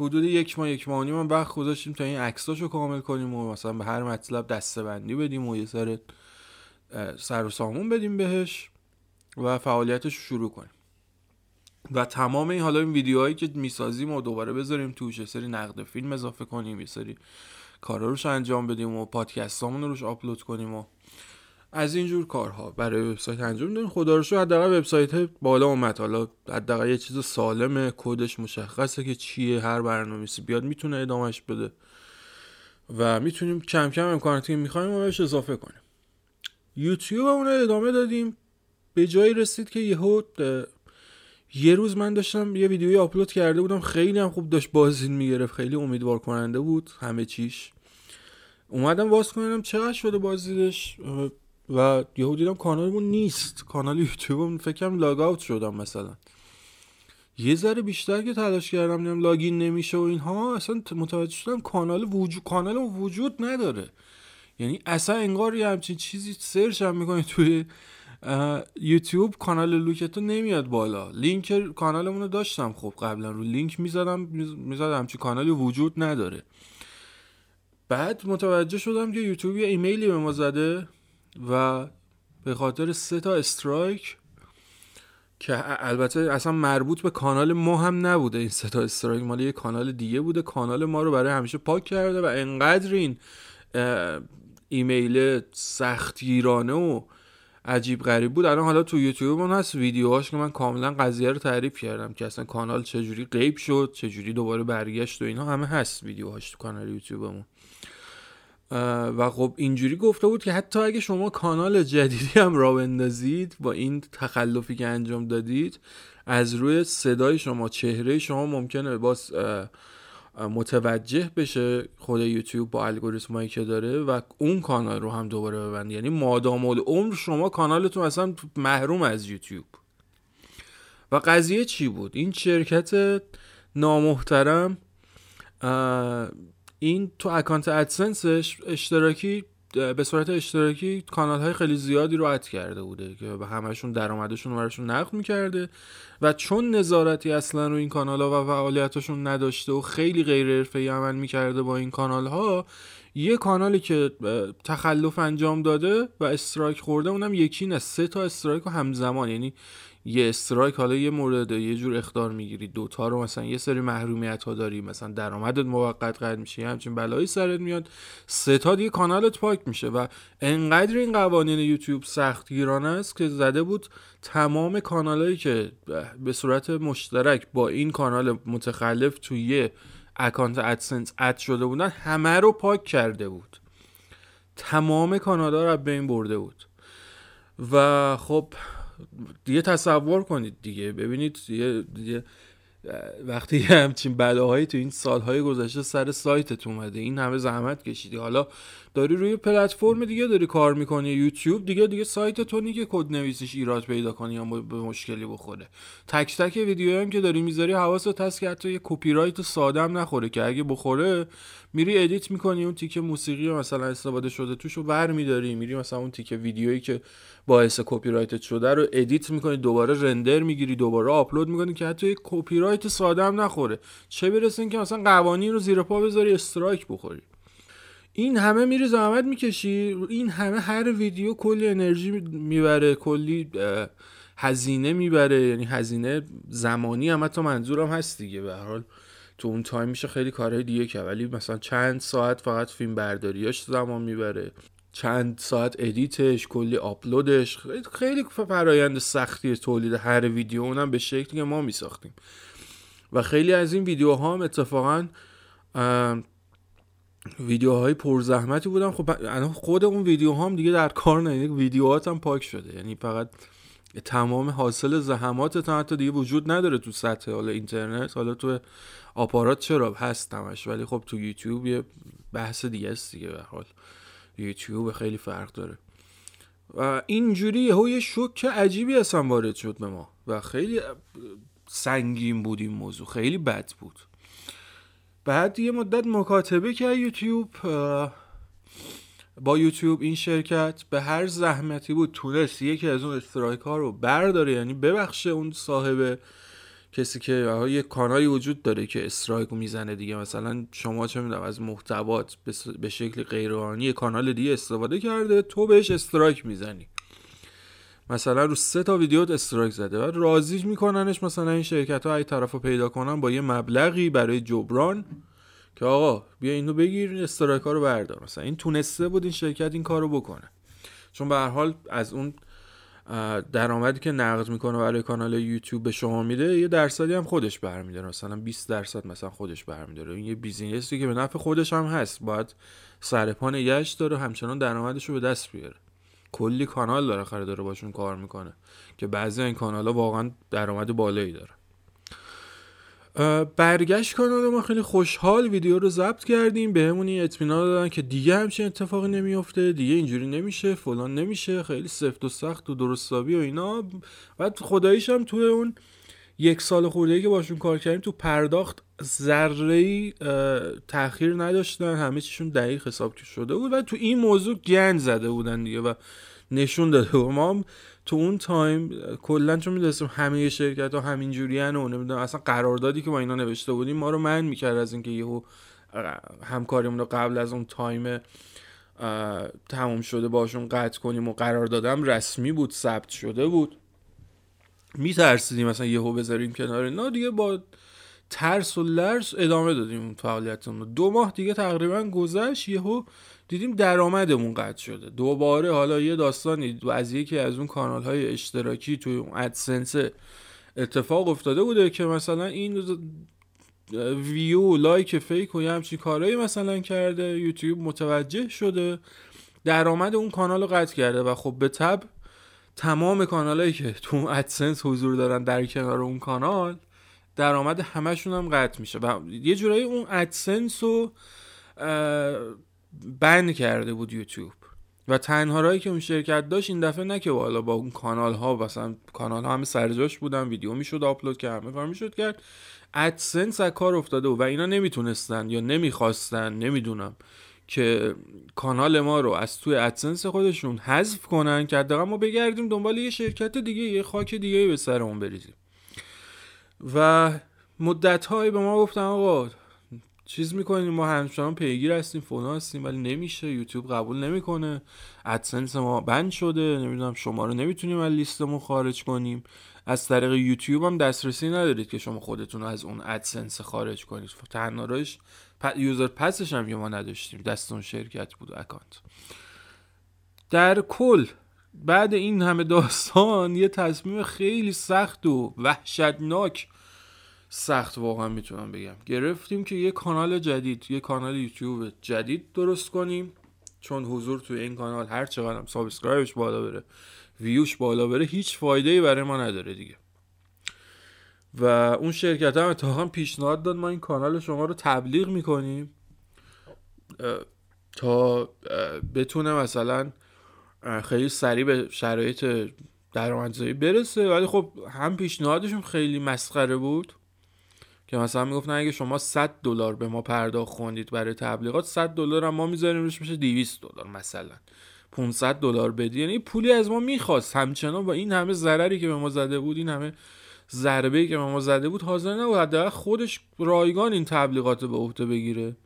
حدود یک ماه یک ماه من وقت گذاشتیم تا این عکساش رو کامل کنیم و مثلا به هر مطلب دسته بندی بدیم و یه سر سر و سامون بدیم بهش و فعالیتش رو شروع کنیم. و تمام این حالا این ویدیوهایی که می‌سازیم و دوباره بذاریم توش یه سری نقد فیلم اضافه کنیم یه سری کارا روش انجام بدیم و پادکستامون رو روش آپلود کنیم و از اینجور کارها. برای وبسایت انجام میدیم. خدا رو شو حداقل وبسایت بالا اومد. حالا حداقل یه چیز سالمه. کدش مشخصه که چیه. هر برنامه‌نویسی بیاد می‌تونه ادامهش بده. و می‌تونیم کم کم امکاناتی که می‌خوایم بهش اضافه کنیم. یوتیوب اون ادامه دادیم. به جایی رسید که یهو یه روز من داشتم یه ویدیوی آپلود کرده بودم. خیلی هم خوب داشت بازدید می‌گرفت. خیلی امیدوار کننده بود. همه چیش. اومدم باز کنم چقدر شده بازدیدش و یهو دیدم کانالمون نیست. کانال یوتیوبم فکرم log out شدم مثلا. یه ذره بیشتر که تلاش کردم دیدم login نمیشه و اینها اصلا متوجه شدم کانال وجود کانال وجود نداره. یعنی اصلا انگار یه همچین چیزی search هم می‌کنی توی یوتیوب کانال لوکتو نمیاد بالا. لینک کانالمون رو داشتم خب قبلا رو لینک می‌زدم می‌زدم چی کانالی وجود نداره. بعد متوجه شدم که یوتیوب یه ایمیلی به ما زده و به خاطر سه تا strike که البته اصلا مربوط به کانال ما هم نبوده این سه تا strike مال یه کانال دیگه بوده. کانال ما رو برای همیشه پاک کرده و انقدر این ایمیل سختگیرانه و عجیب غریب بود. الان حالا تو یوتیوب اون هست ویدیوهاش که من کاملا قضیه رو تعریف کردم که اصلا کانال چجوری غیب شد چجوری دوباره برگشت و اینا. همه هست ویدیوهاش تو کانال یوتیوبمون. و خب اینجوری گفته بود که حتی اگه شما کانال جدیدی هم را بندازید با این تخلفی که انجام دادید از روی صدای شما چهره شما ممکنه باز متوجه بشه خود یوتیوب با الگوریتمایی که داره و اون کانال رو هم دوباره ببند. یعنی مادام عمر شما کانالتون اصلا محروم از یوتیوب. و قضیه چی بود؟ این شرکت نامحترم این تو account AdSense ش اشتراکی به صورت اشتراکی کانال های خیلی زیادی رو add کرده بوده که به همشون درآمدشون رو براشون نقد می‌کرده و چون نظارتی اصلا رو این کانال ها و فعالیتشون نداشته و خیلی غیر حرفه‌ای عمل می‌کرده با این کانال ها یه کانالی که تخلف انجام داده و strike خورده اونم یکی نه سه تا strike و همزمان یعنی یه strike حالا یه مورد یه جور اخطار می‌گیری. دوتا رو مثلا یه سری محرومیت ها داری مثلا درآمدت موقت قطع میشه همچین بلایی سرت میاد. سه تا دیگه کانالت پاک میشه و انقدر این قوانین یوتیوب سخت گیرانه است که زده بود تمام کانالایی که به صورت مشترک با این کانال متخلف توی یه account AdSense add شده بودن همه رو پاک کرده بود. تمام کانال رو بین برده بود. و خب دیگه تصور کنید دیگه. ببینید دیگه, دیگه وقتی همچین بلاهایی تو این سالهای گذشته سر سایتت اومده این همه زحمت کشیدی حالا داری روی پلتفرم دیگه داری کار می‌کنی یوتیوب دیگه دیگه سایت تو که کد نویسیش ایراد پیدا کنی یا به مشکلی بخوره. تک تک ویدیو هم که داری می‌ذاری حواست هست که حتی یه کپی رایت ساده نخوره که اگه بخوره میری edit می‌کنی اون تیکه موسیقی مثلا استفاده شده توشو بر میداری میری مثلا اون تیکه ویدیویی که باعث کپی رایت شده رو edit می‌کنی دوباره render می‌گیری دوباره آپلود می‌کنی که حتی کپی رایت ساده هم نخوره. چه برسه که مثلا قوانین رو زیر پا بذاری strike بخوری. این همه میری زحمت می‌کشی این همه هر ویدیو کلی انرژی می‌بره کلی هزینه می‌بره یعنی هزینه زمانی هم حتی منظورم هست دیگه به هر حال تو اون time میشه خیلی کارهای دیگه که ولی مثلا چند ساعت فقط فیلم برداریاش زمان می‌بره چند ساعت edit ش کلی آپلودش خیلی فرایند سختی تولید هر ویدیو اونم به شکلی که ما میساختیم. و خیلی از این ویدیوها هم اتفاقا ویدیوهای پرزحمتی بودن. خب خود اون ویدیو هم دیگه در کار نه. ویدیوهات هم پاک شده. یعنی فقط تمام حاصل زحمات حتی دیگه وجود نداره تو سطح حالا اینترنت. حالا تو آپارات چرا هست همش ولی خب تو یوتیوب یه بحث دیگه است دیگه به حال. یوتیوب خیلی فرق داره. و اینجوری یه شوک عجیبی اصلا وارد شد به ما. و خیلی سنگین بود این موضوع. خیلی بد بود. بعد یه مدت مکاتبه که یوتیوب با یوتیوب این شرکت به هر زحمتی بود تونست یکی از اون استرایک ها رو برداره. یعنی ببخشه اون صاحب کسی که یه کانالی وجود داره که استرایک می‌زنه دیگه. مثلا شما چه می‌دونم از محتوات به شکل غیرقانونی کانال دیگه استفاده کرده تو بهش strike می‌زنی. مثلا رو سه تا ویدیوت strike زده. و راضی میکننش مثلا این شرکت ها ای طرف رو پیدا کنن با یه مبلغی برای جبران که آقا بیا اینو بگیر strike ها رو بردار. مثلا این تونسته بود این شرکت این کارو بکنه. چون به هر حال از اون درآمدی که نقد می‌کنه برای کانال یوتیوب به شما میده یه درصدی هم خودش برمیداره. مثلا 20 درصد مثلا خودش برمیداره. این یه business ی که به نفع خودش هم هست. باید سرپا نگهش داره همچنان درآمدش رو به دست بیاره. کلی کانال داره خرید داره باشون کار می‌کنه که بعضی این کانال ها واقعا درآمد بالایی داره. برگشت کانال ما خیلی خوشحال ویدیو رو ضبط کردیم. بهمون این اطمینان دادن که دیگه همچین اتفاقی نمیفته دیگه اینجوری نمیشه فلان نمیشه خیلی سفت و سخت و درستابی و اینا. بعد خداییش هم توی اون یک سال خورده که باشون کار کردیم تو پرداخت ذره ای تاخیر نداشتن همه چیشون دقیق حساب شده بود و تو این موضوع گند زده بودن دیگه و نشون داده و ما تو اون time کلا چون می‌دونستم همه شرکت ها همین جوری و نمی‌دونم اصلا قراردادی که با اینا نوشته بودیم ما رو منع می‌کرد از اینکه یهو همکاریمون رو قبل از اون time تموم شده باشون قطع کنیم و قرار دادم رسمی بود ثبت شده بود. میترسیدیم مثلا یهو بذاریم کنار نه دیگه با ترس و لرز ادامه دادیم اون فعالیتمون دو ماه دیگه تقریبا گذشت یهو دیدیم درآمدمون قطع شده. دوباره حالا یه داستانی از یکی از اون کانال های اشتراکی توی اون AdSense اتفاق افتاده بوده که مثلا این view لایک fake و یه همچین کارهایی مثلا کرده. یوتیوب متوجه شده. درآمد اون کانال رو قطع کرده و خب به تبع تمام کانالایی که تو AdSense حضور دارن در کنار اون کانال درآمد همشون هم قطع میشه. و یه جورایی اون ادسنس رو بند کرده بود یوتیوب. و تنها رایی که اون شرکت داشت این دفعه نه که بالا با اون کانال ها مثلا کانال ها همه سرجاش بودن ویدیو می‌شد آپلود کرد همه کار می‌شد کرد. ادسنس از کار افتاده و, و اینا نمی‌تونستن یا نمی‌خواستن نمی‌دونم که کانال ما رو از توی ادسنس خودشون حذف کنن که حداقل ما بگردیم دنبال یه شرکت دیگه یه خاک دیگه به سرمون بریزیم. و مدت هایی به ما گفتن آقا چیز می‌کنیم ما همچنان پیگیر هستیم فونا هستیم ولی نمیشه یوتیوب قبول نمی‌کنه AdSense ما ban شده نمی‌دونم شما رو نمی‌تونیم از لیستمون خارج کنیم. از طریق یوتیوب هم دسترسی ندارید که شما خودتون از اون AdSense خارج کنید. تنها راهش user pass ش هم که ما نداشتیم دست اون شرکت بود account در کل بعد این همه داستان یه تصمیم خیلی سخت و وحشتناک سخت واقعا می‌تونم بگم. گرفتیم که یه کانال جدید یه کانال یوتیوب جدید درست کنیم. چون حضور توی این کانال هر چقدر هم subscribe ش بالا بره ویوش بالا بره هیچ فایده ای برای ما نداره دیگه. و اون شرکت هم اتفاقا پیشنهاد داد ما این کانال شما رو تبلیغ می‌کنیم. تا بتونه مثلا خیلی سریع به شرایط درآمدزایی برسه. ولی خب هم پیشنهادشون خیلی مسخره بود که مثلا می‌گفتن اگه شما 100 دلار به ما پرداخت خوندید برای تبلیغات 100 دلار هم ما می‌ذاریم روش میشه 200 دلار مثلا. 500 دلار بدی. یعنی پولی از ما می‌خواست. همچنان با این همه ضرری که به ما زده بود این همه ضربه که به ما زده بود حاضر نبود. حداقل خودش رایگان این تبلیغات به عهده بگیره.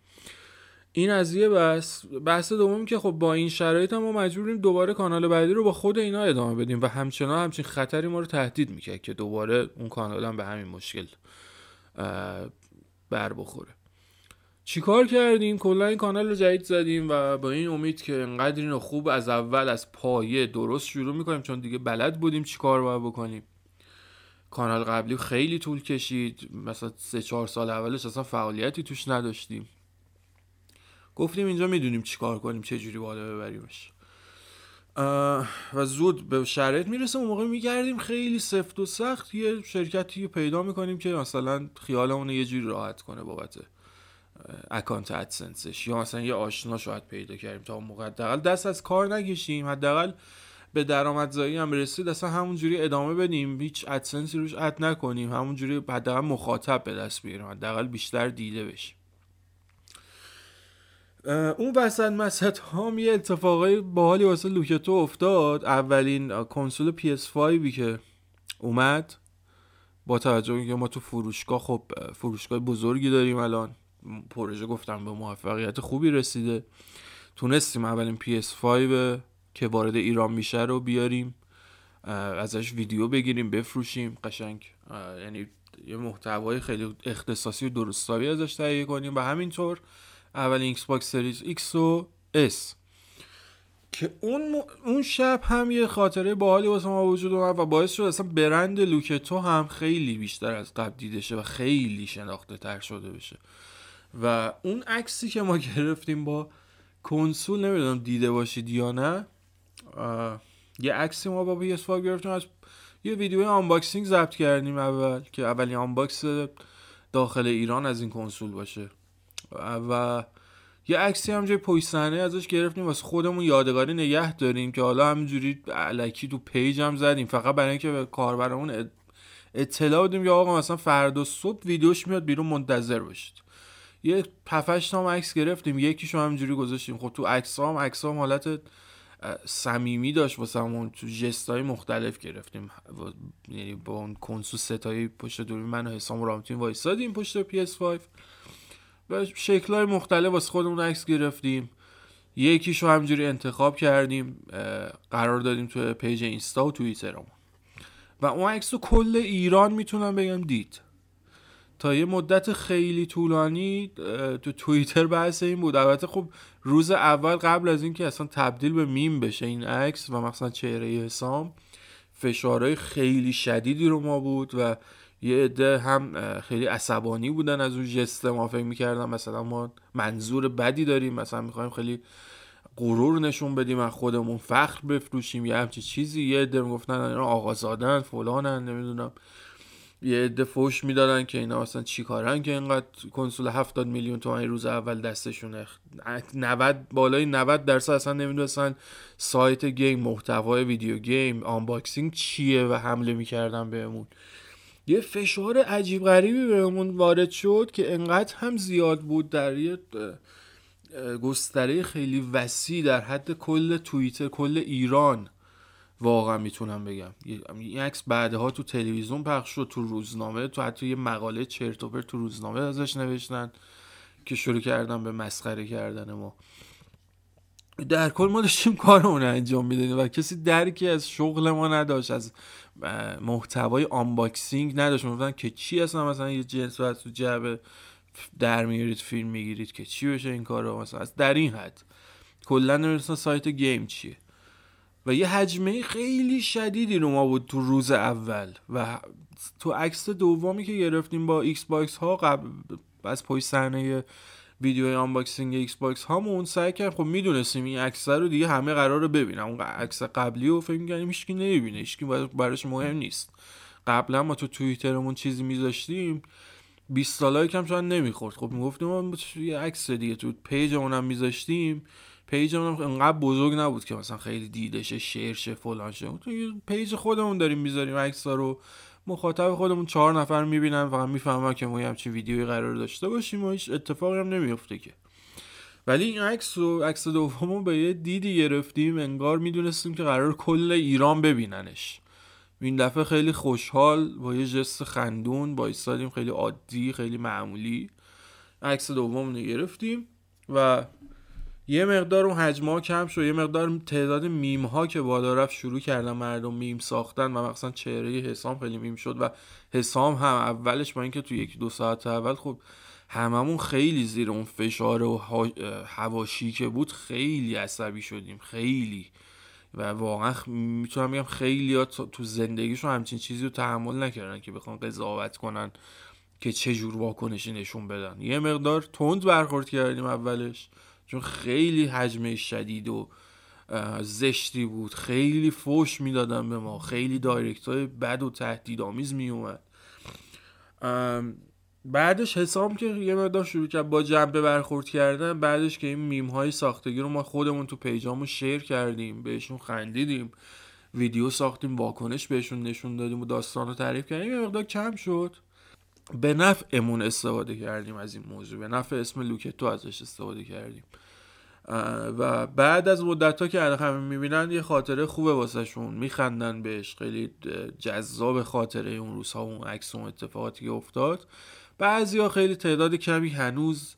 این از یه بس بحث دوم که خب با این شرایط هم ما مجبوریم دوباره کانال بعدی رو با خود اینا ادامه بدیم و همچنان همچین خطری ما رو تهدید می‌کرد که دوباره اون کانال هم به همین مشکل بر بخوره. چیکار کردیم؟ کلا این کانال رو جدید زدیم و با این امید که انقدر اینو خوب از اول از پایه درست شروع می‌کنیم چون دیگه بلد بودیم چیکار باید بکنیم. کانال قبلی خیلی طول کشید مثلا سه چهار سال اولش اصلا فعالیتی توش نداشتیم. گفتیم اینجا می‌دونیم چیکار کنیم چه جوری بالا ببریمش. و زود به شرایط می‌رسه اون موقع میگردیم خیلی سفت و سخت یه شرکتی پیدا می‌کنیم که مثلا خیالمون یه جوری راحت کنه بابت اکانت ادسنسش یا مثلا یه آشنا شاید پیدا کردیم تا اون موقع حداقل دست از کار نکشیم حداقل به درآمدزایی هم رسید اصلا همونجوری ادامه بدیم. هیچ ادسنسی روش اد نکنیم همونجوری حداقل مخاطب به دست بیاریم حداقل بیشتر دیده بشیم. اون وسط مسط هم یه اتفاقای باحالی واسه لوکتو افتاد. اولین کنسول PS5 که اومد. با توجه که ما تو فروشگاه خب فروشگاه بزرگی داریم الان. پروژه گفتم به موفقیت خوبی رسیده. تونستیم اولین PS5 که وارد ایران میشه رو بیاریم. ازش ویدیو بگیریم بفروشیم. قشنگ. یعنی یه محتوای خیلی اختصاصی و درست حسابی ازش تهیه کنیم. و همینطور اولین Xbox Series X و S. که اون اون شب هم یه خاطره باحالی واسه ما وجود اومد و باعث شد اصلا برند لوکتو هم خیلی بیشتر از قبل دیده شه و خیلی شناخته تر شده بشه. و اون عکسی که ما گرفتیم با کنسول نمی‌دونم دیده باشید یا نه یه عکسی ما با PS5 گرفتیم از یه ویدیو unboxing ضبط کردیم اول که اولین unbox داخل ایران از این کنسول باشه. و یه عکسی هم جای پشت صحنه ازش گرفتیم واسه خودمون یادگاری نگه داریم که حالا همینجوری الکی تو page هم زدیم. فقط برای اینکه به کاربرمون اطلاع بدیم یا آقا مثلا فردا صبح ویدیوش میاد بیرون منتظر باشید. یه پفش تا عکس گرفتیم یکیشو همینجوری گذاشتیم. خب تو عکس هم عکس هم حالت صمیمی داشت واسه تو جستای مختلف گرفتیم. یعنی با اون کنسو ستایی پشت دوربین من و حسام رامتین وایسادیم پشت PS5 به شکلهای مختلف واسه خودمون عکس گرفتیم. یکیشو همجوری انتخاب کردیم قرار دادیم تو page اینستا و توییترمون. و اون عکس رو کل ایران می‌تونم بگم دید. تا یه مدت خیلی طولانی تو توییتر بحث این بود. البته خب روز اول قبل از اینکه اصلا تبدیل به میم بشه این عکس و مثلا چهره حسام فشارهای خیلی شدیدی رو ما بود و یه عده هم خیلی عصبانی بودن از اون ژست ما فکر می‌کردن مثلا ما منظور بدی داریم مثلا می‌خوایم خیلی غرور نشون بدیم از خودمون فخر بفروشیم یه همچی چیزی. یه عده می‌گفتن اینا آقازادن فلانن نمی‌دونم. یه عده فوش می‌دادن که اینا اصلا چیکارن که اینقدر کنسول 70 میلیون تومن روز اول دستشونه. 90 بالای 90 درصد اصلا نمی‌دونستن سایت game محتوای video game unboxing چیه و حمله می‌کردن بهمون. یه فشار عجیب غریبی بهمون وارد شد که انقدر هم زیاد بود در یه گستره خیلی وسیع در حد کل توییتر کل ایران واقعا می‌تونم بگم. این عکس بعدها تو تلویزیون پخش شد تو روزنامه تو حتی یه مقاله چرت‌وپرت تو روزنامه ازش نوشتن که شروع کردن به مسخره کردن ما. در کل ما داشتیم کارمون انجام می‌دادیم و کسی درکی از شغل ما نداشت از محتوای unboxing نداشت. می‌گفتن که چی اصلا؟ مثلا یه جنس رو تو جعبه در میارید فیلم می‌گیرید که چی بشه این کار رو مثلا از در این حد. کلا نمی‌دونستن سایت game چیه. و یه هجمه خیلی شدیدی رو ما بود تو روز اول و تو عکس دومی که گرفتیم با Xbox ها قبل از پشت صحنه ویدیو unboxing Xbox هامون سعی کردیم خب می‌دونستیم این عکس رو دیگه همه قراره ببینن. اون عکس قبلی رو فکر می‌کردیم هیچ کی نمی‌بینه هیچ براش مهم نیست. قبلا ما تو توییترمون چیزی میذاشتیم. 20 like هم شاید نمی‌خورد. خب می‌گفتیم ما یه عکس دیگه تو page مون هم میذاشتیم. page مون انقدر بزرگ نبود که مثلا خیلی دیده شه share شه فلان شه. تو page خودمون داریم می‌ذاریم عکس رو. مخاطب خودمون چهار نفر می‌بینن فقط می‌فهمن که ما همچین ویدیویی قرار داشته باشیم و هیچ اتفاقی هم نمیفته که. ولی این عکس و عکس دومو به یه دیدی گرفتیم انگار می‌دونستیم که قراره کل ایران ببیننش. این دفعه خیلی خوشحال با یه ژست خندون با ایستادیم خیلی عادی خیلی معمولی. عکس دوم رو گرفتیم و یه مقدار اون هجمه‌ها کم شد یه مقدار تعداد میم ها که بالا رفت شروع کردن مردم میم ساختن و مثلا چهره حسام خیلی میم شد و حسام هم اولش با اینکه تو یک دو ساعت اول خب هممون خیلی زیر اون فشار و حواشی که بود خیلی عصبی شدیم خیلی. و واقعا می‌تونم بگم خیلی ها تو زندگیشون همچین چیزی رو تحمل نکردن که بخوان قضاوت کنن که چه جور واکنشی نشون بدن. یه مقدار تند برخورد کردیم اولش. چون خیلی حجم شدید و زشتی بود. خیلی فوش می‌دادن به ما. خیلی دایرکت های بد و تهدیدآمیز می اومد بعدش حسام که یه مقدار شروع کرد با جنبه برخورد کردن بعدش که این میم های ساختگی رو ما خودمون تو پیجامون شیر کردیم بهشون خندیدیم ویدیو ساختیم واکنش بهشون نشون دادیم و داستان رو تعریف کردیم یه مقدار کم شد. به نفعمون استفاده کردیم از این موضوع. به نفع اسم لوکتو ازش استفاده کردیم. و بعد از مدت ها که همه می‌بینن یه خاطره خوبه واسهشون. میخندن بهش. خیلی جذاب خاطره اون روزها اون عکس اون اتفاقاتی که افتاد. بعضی ها خیلی تعداد کمی هنوز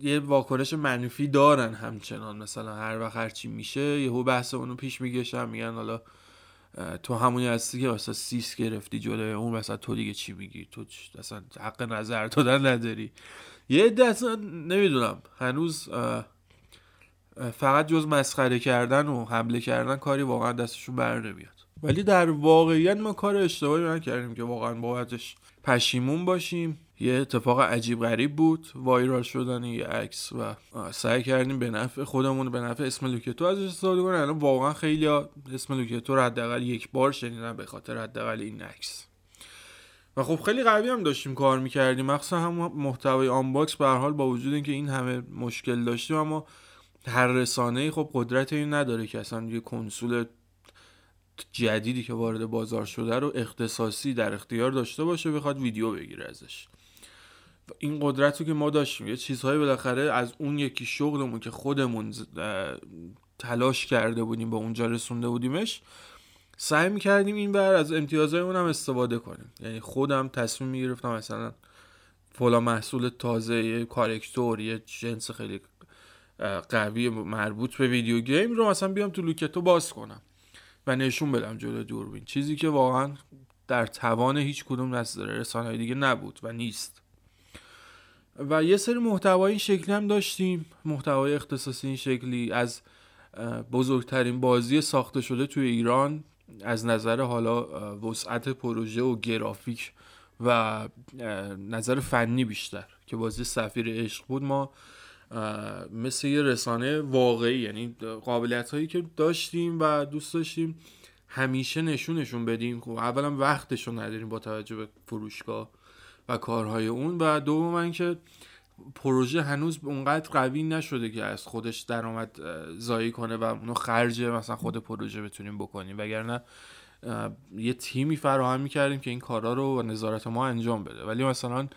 یه واکنش منفی دارن همچنان. مثلا هر وقت هرچی میشه یهو بحث اونو پیش میگشن میگن حالا تو همونی هستی که مثلا سیس گرفتی جلوی اون مثلا تو دیگه چی میگی؟ تو اصلا حق نظر دادن نداری. یه عده اصلا نمی‌دونم. هنوز فقط جز مسخره کردن و حمله کردن کاری واقعا دستشون بر نمیاد. ولی در واقعیت ما کار اشتباهی نکردیم که واقعا بابتش پشیمون باشیم. یه اتفاق عجیب غریب بود. وایرال شدن یه عکس و سعی کردیم به نفع خودمون به نفع اسم لوکتو ازش استفاده کنیم. الان واقعا خیلی اسم لوکتو رو حداقل یک بار شنیدن به خاطر حداقل این عکس. و خب خیلی قوی هم داشتیم کار می‌کردیم. مخصوصا هم محتوای آنباکس به حال با وجود اینکه این همه مشکل داشتیم اما هر رسانه خب قدرت این نداره که اصلا یه کنسول جدیدی که وارد بازار شده رو اختصاصی در اختیار داشته باشه بخواد ویدیو بگیره ازش. این قدرت رو که ما داشتیم یه چیزهایی بالاخره از اون یکی شغلمون که خودمون تلاش کرده بودیم به اونجا رسونده بودیمش سعی می‌کردیم این بر از امتیازهای اونم استفاده کنیم. یعنی خودم تصمیم می‌گرفتم مثلا فلا محصول تازه یه کارکتور یه جنس خیلی قوی مربوط به ویدیو گیم رو مثلا بیام تو لوکتو باز کنم. و نشون بدم جلو دوربین. چیزی که واقعا در توان هیچ کدوم از رسانه‌های دیگه نبود و نیست. و یه سری محتوای این شکلی هم داشتیم. محتوای اختصاصی این شکلی از بزرگترین بازی ساخته شده توی ایران. از نظر حالا وسعت پروژه و گرافیک و نظر فنی بیشتر که بازی سفیر عشق بود. ما مثل یه رسانه واقعی. یعنی قابلیت هایی که داشتیم و دوست داشتیم همیشه نشونشون بدیم. خب اولا وقتشون نداریم با توجه به فروشگاه و کارهای اون و دوم که پروژه هنوز اونقدر قوی نشده که از خودش درآمد زایی کنه و اونو خرج مثلا خود پروژه بتونیم بکنیم. وگرنه یه تیمی فراهم می‌کردیم که این کارا رو نظارت ما انجام بده. ولی مثلا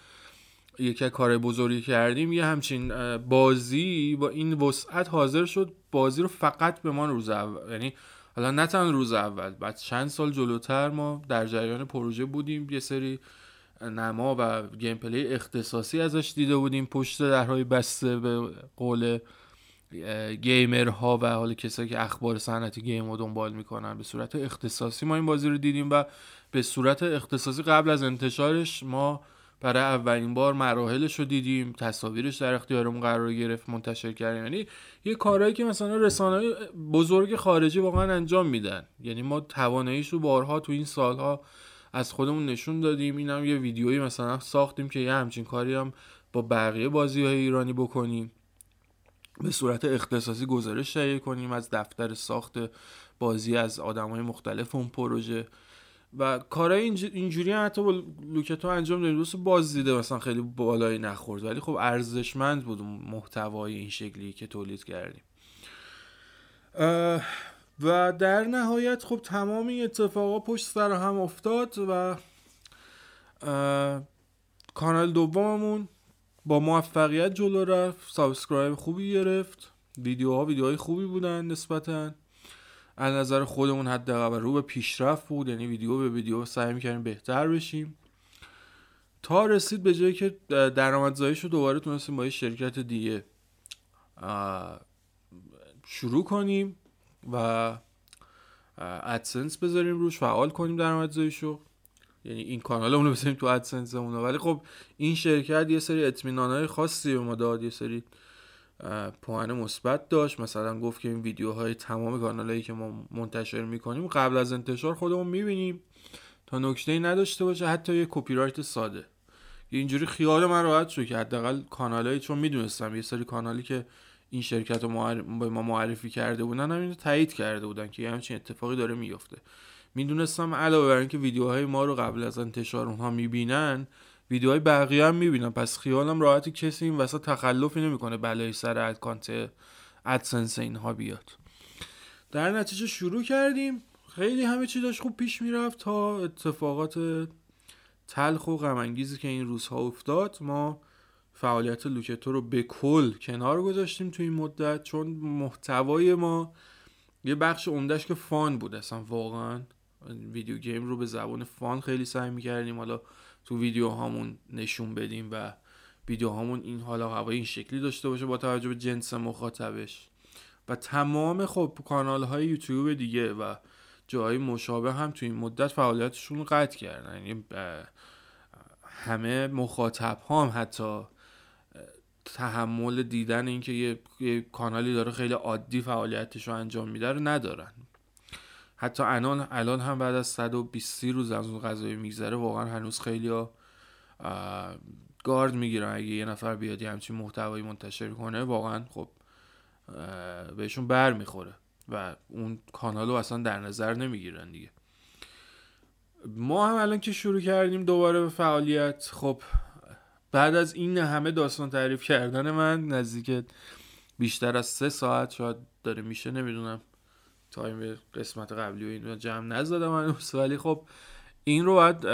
یکی کار بزرگی کردیم یه همچین بازی با این وسعت حاضر شد بازی رو فقط به ما روز اول یعنی حالا نه تنها روز اول بعد چند سال جلوتر ما در جریان پروژه بودیم یه سری نما و gameplay اختصاصی ازش دیده بودیم پشت درهای بسته به قول gamer ها و حالا کسایی که اخبار صنعت game رو دنبال می‌کنن به صورت اختصاصی ما این بازی رو دیدیم و به صورت اختصاصی قبل از انتشارش ما برای اولین بار مراحلش رو دیدیم تصاویرش در اختیارمون قرار گرفت منتشر کردیم. یعنی یه کارهایی که مثلا رسانه بزرگ خارجی واقعا انجام میدن. یعنی ما تواناییش رو بارها تو این سالها از خودمون نشون دادیم. اینم یه ویدیویی مثلا ساختیم که یه همچین کاری هم با بقیه بازی های ایرانی بکنیم. به صورت اختصاصی گزارش تهیه کنیم از دفتر ساخت بازی از آدم های مختلف اون پروژه. و کارهای اینجوری هم حتی با لوکتو انجام دادیم. دوست باز دیده مثلا خیلی بالایی نخورد. ولی خب ارزشمند بود محتوای این شکلی که تولید کردیم. و در نهایت خب تمام این اتفاقا پشت سر هم افتاد و کانال دوممون با موفقیت جلو رفت. subscribe خوبی گرفت. ویدیوها ویدیوهای خوبی بودن نسبتا. از نظر خودمون حداقل رو به پیشرفت بود یعنی ویدیو به ویدیو سعی می‌کردیم بهتر بشیم. تا رسید به جایی که درآمدزاییش رو دوباره تونستیم با یه شرکت دیگه شروع کنیم و ادسنس بذاریم روش فعال کنیم درآمدزاییشو یعنی این کانال اونو بذاریم تو ادسنس ولی خب این شرکت یه سری اطمینانهای خاصی به ما داد یه سری پوان مثبت داشت. مثلا گفت که این ویدیوهای تمام کانالهایی که ما منتشر می‌کنیم قبل از انتشار خودمون می‌بینیم. تا نکته ای نداشته باشه حتی یه کپی رایت ساده اینجوری خیال من راحت شد که حداقل کانالایی چون می‌دونستم یه سری کانالی که این شرکت رو به ما معرفی کرده بودن همین تایید کرده بودن که همچین اتفاقی داره میفته می‌دونستم علاوه بر اینکه ویدیوهای ما رو قبل از انتشار اونها می‌بینن ویدیوهای بقیه هم می‌بینن پس خیالم راحتی کسی این وسط تخلفی نمی‌کنه بلای سر اکانت ادسنس اینها بیاد. در نتیجه شروع کردیم. خیلی همه چی داشت خوب پیش می‌رفت تا اتفاقات تلخ و غم که این روزها افتاد. ما فعالیت لوکتو رو به کل کنار گذاشتیم تو این مدت چون محتوای ما یه بخش عمدهش که فان بود اصلا واقعا. ویدیو گیم رو به زبان فان خیلی سعی می‌کردیم. حالا تو ویدیو هامون نشون بدیم و ویدیو هامون این حالا هوای این شکلی داشته باشه با توجه به جنس مخاطبش. و تمام خب کانال های یوتیوب دیگه و جای مشابه هم تو این مدت فعالیتشون رو قطع کردن. یعنی همه مخاطب هم حتی تحمل دیدن اینکه یه،, یه کانالی داره خیلی عادی فعالیتش رو انجام میده رو ندارن. حتی الان الان هم بعد از 120 روز از اون قضایی میگذره واقعا هنوز خیلی ها گارد می‌گیرن. اگه یه نفر بیاد یه همچین محتوایی منتشر کنه واقعا خب بهشون بر می‌خوره و اون کانال رو اصلا در نظر نمی‌گیرن دیگه. ما هم الان که شروع کردیم دوباره به فعالیت خب بعد از این همه داستان تعریف کردن من نزدیک بیشتر از سه ساعت شاید داره میشه نمی‌دونم. تایم قسمت قبلی و این جمع نزدم من ولی خب این رو باید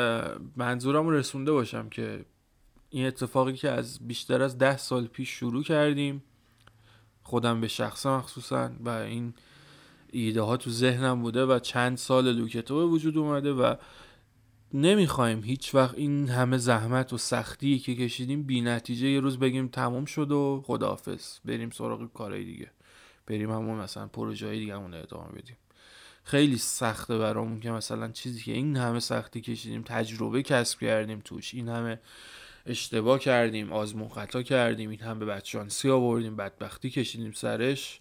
منظورم رو رسونده باشم که این اتفاقی که از بیشتر از ده سال پیش شروع کردیم خودم به شخص مخصوصا و این ایده ها تو ذهنم بوده و چند سال لوکتو به وجود اومده و نمی‌خوایم هیچ وقت این همه زحمت و سختی که کشیدیم بی نتیجه یه روز بگیم تمام شد و خداحافظ. بریم سراغ کارهای دیگه. بریم همون مثلا پروژه های دیگه ادامه بدیم. خیلی سخته برامون که مثلا چیزی که این همه سختی کشیدیم تجربه کسب کردیم توش این همه اشتباه کردیم آزمون خطا کردیم این همه بدشانسی آوردیم بدبختی کشیدیم سرش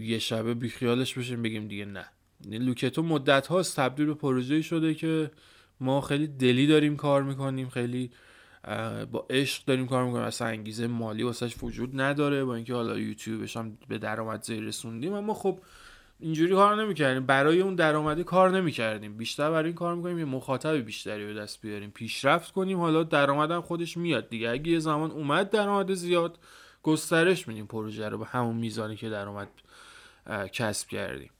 یه شبه بیخیالش بشیم بگیم دیگه نه. لوکتو مدت هاست تبدیل به پروژه شده که ما خیلی دلی داریم کار می‌کنیم خیلی با عشق داریم کار می‌کنیم اصلا انگیزه مالی واسش وجود نداره با اینکه حالا یوتیوبش هم به درآمد زیر رسوندیم اما خب اینجوری کار نمی‌کردیم. برای اون درآمده کار نمی‌کردیم. بیشتر برای این کار می‌کنیم یه مخاطب بیشتری به دست بیاریم. پیشرفت کنیم حالا درآمدم خودش میاد دیگه. اگه یه زمان اومد درآمد زیاد گسترش میدیم پروژه رو به همون میزانی که درآمد کسب کردیم.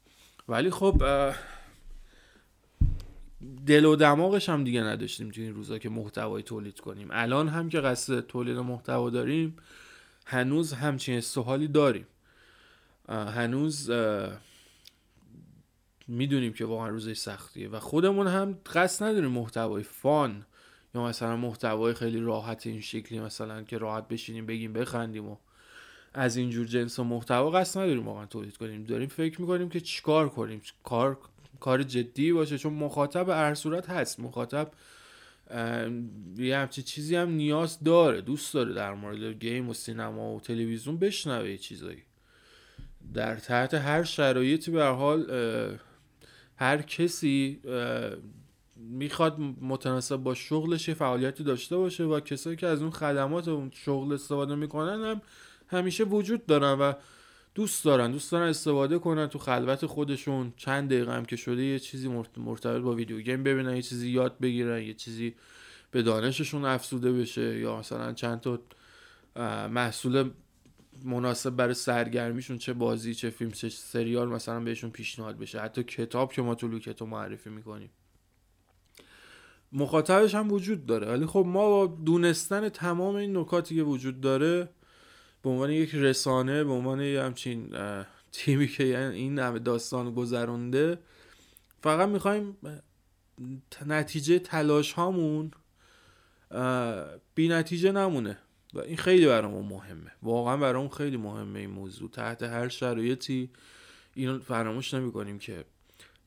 ولی خب دل و دماغش هم دیگه نداشتیم تو این روزا که محتوای تولید کنیم. الان هم که قصد تولید محتوا داریم هنوز همچین استحالی داریم. هنوز می‌دونیم که واقعا روزش سختیه و خودمون هم قصد نداریم محتوای فان یا مثلا محتوای خیلی راحت این شکلی مثلا که راحت بشینیم بگیم بخندیم و از اینجور جنس و محتوا قصد نداریم واقعا تولید کنیم. داریم فکر می‌کنیم که چیکار کنیم؟ کار کار جدی باشه چون مخاطب هر صورت هست. مخاطب یه همچی چیزی هم نیاز داره دوست داره در مورد گیم و سینما و تلویزیون بشنوه چیزایی. در تحت هر شرایطی به حال هر کسی می‌خواد متناسب با شغلش فعالیتی داشته باشه و کسایی که از اون خدمات اون شغل استفاده می‌کنن هم همیشه وجود دارن و دوست دارن دوست دارن استفاده کنن تو خلوت خودشون. چند دقیقه هم که شده یه چیزی مرتبط با ویدیو گیم ببینن یه چیزی یاد بگیرن یه چیزی به دانششون افزوده بشه یا مثلا چند تا محصول مناسب برای سرگرمیشون چه بازی چه فیلم چه سریال مثلا بهشون پیشنهاد بشه. حتی کتاب که ما تو لوکتو معرفی می‌کنیم. مخاطبش هم وجود داره. ولی خب ما با دونستن تمام این نکاتی که وجود داره به عنوان یک رسانه به عنوان یه همچین تیمی که یعنی این همه داستان گذرونده فقط می‌خوایم نتیجه تلاش هامون بی نتیجه نمونه. و این خیلی برامون مهمه. واقعا برامون خیلی مهمه این موضوع. تحت هر شرایطی اینو فراموش نمی کنیم که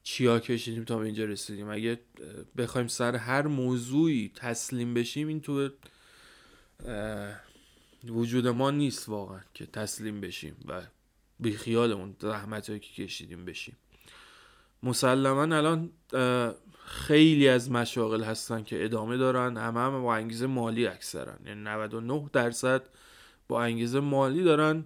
چیا کشیدیم تا به اینجا رسیدیم. اگه بخوایم سر هر موضوعی تسلیم بشیم این تو وجود ما نیست واقعا که تسلیم بشیم و بیخیالمون زحمت هایی که کشیدیم بشیم. مسلما الان خیلی از مشاغل هستن که ادامه دارن. همه هم با انگیزه مالی اکثرا. یعنی 99 درصد با انگیزه مالی دارن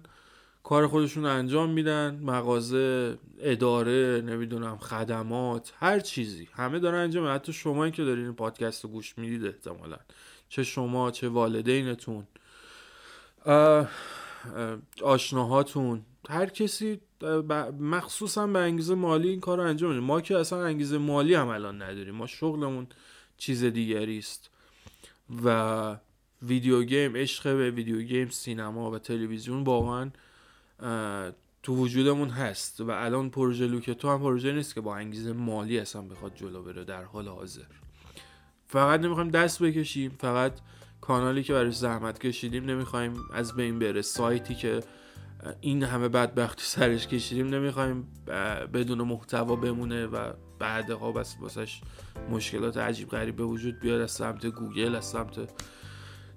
کار خودشون انجام میدن. مغازه اداره نمی‌دونم خدمات هر چیزی. همه دارن انجام حتی شما که دارین پادکست رو گوش می‌دید احتمالا. چه شما چه والدینتون. آشناهاتون. هر کسی مخصوصا به انگیزه مالی این کار رو انجام میدیم ما که اصلا انگیزه مالی هم الان نداریم. ما شغلمون چیز دیگری است. و ویدیو گیم عشق به ویدیو گیم سینما و تلویزیون واقعا تو وجودمون هست. و الان پروژه لوکتو هم پروژه نیست که با انگیزه مالی اصلا بخواد جلو بره در حال حاضر. فقط نمی‌خوایم دست بکشیم. فقط کانالی که برای زحمت کشیدیم نمی‌خوایم از بین بره. سایتی که این همه بدبختی سرش کشیدیم نمی‌خوایم بدون محتوا بمونه و بعدها بس واسش مشکلات عجیب غریب به وجود بیاد از سمت گوگل از سمت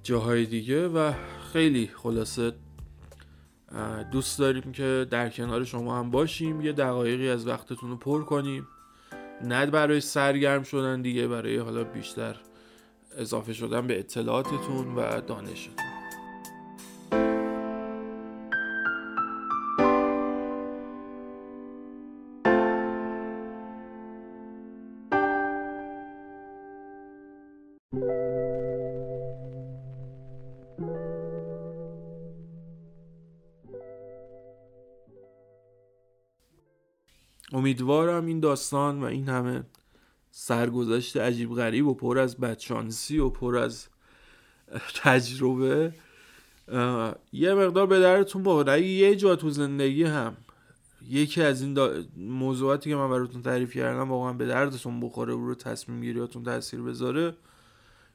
جاهای دیگه. و خیلی خلاصه دوست داریم که در کنار شما هم باشیم. یه دقایقی از وقتتون رو پر کنیم. نه برای سرگرم شدن دیگه برای حالا بیشتر اضافه شدن به اطلاعاتتون و دانشتون. امیدوارم این داستان و این همه سرگذشت عجیب غریب و پر از بدشانسی و پر از تجربه. یه مقدار به درتون بخوره اگه یه جا تو زندگی هم یکی از این موضوعاتی که من براتون تعریف کردم واقعا به دردتون بخوره و رو تصمیم گیریاتون تاثیر بذاره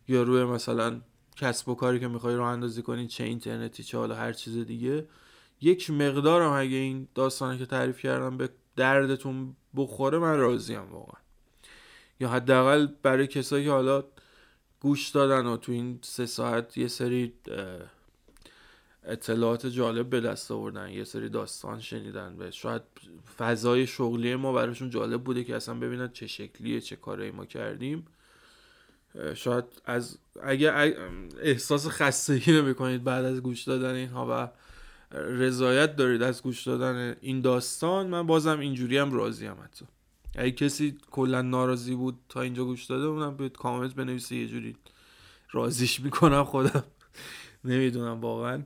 یا روی مثلا کسب و کاری که می‌خوای رو اندازی کنی چه اینترنتی چه حالا هر چیز دیگه یک مقدارم اگه این داستانی که تعریف کردم به دردتون بخوره من راضیم واقعا. یا حداقل برای کسایی که حالا گوش دادن و تو این سه ساعت یه سری اطلاعات جالب به دست آوردن یه سری داستان شنیدن و شاید فضای شغلی ما براشون جالب بوده که اصلا ببینن چه شکلیه چه کاری ما کردیم. شاید از اگه احساس خستگی نمی‌کنید بعد از گوش دادن اینها و رضایت دارید از گوش دادن این داستان من بازم اینجوری هم راضی هم حتی. اگه کسی کلا ناراضی بود تا اینجا گوش داده بودم به کامنت بنویسه یه جوری. راضیش می‌کنم خودم. نمی‌دونم واقعا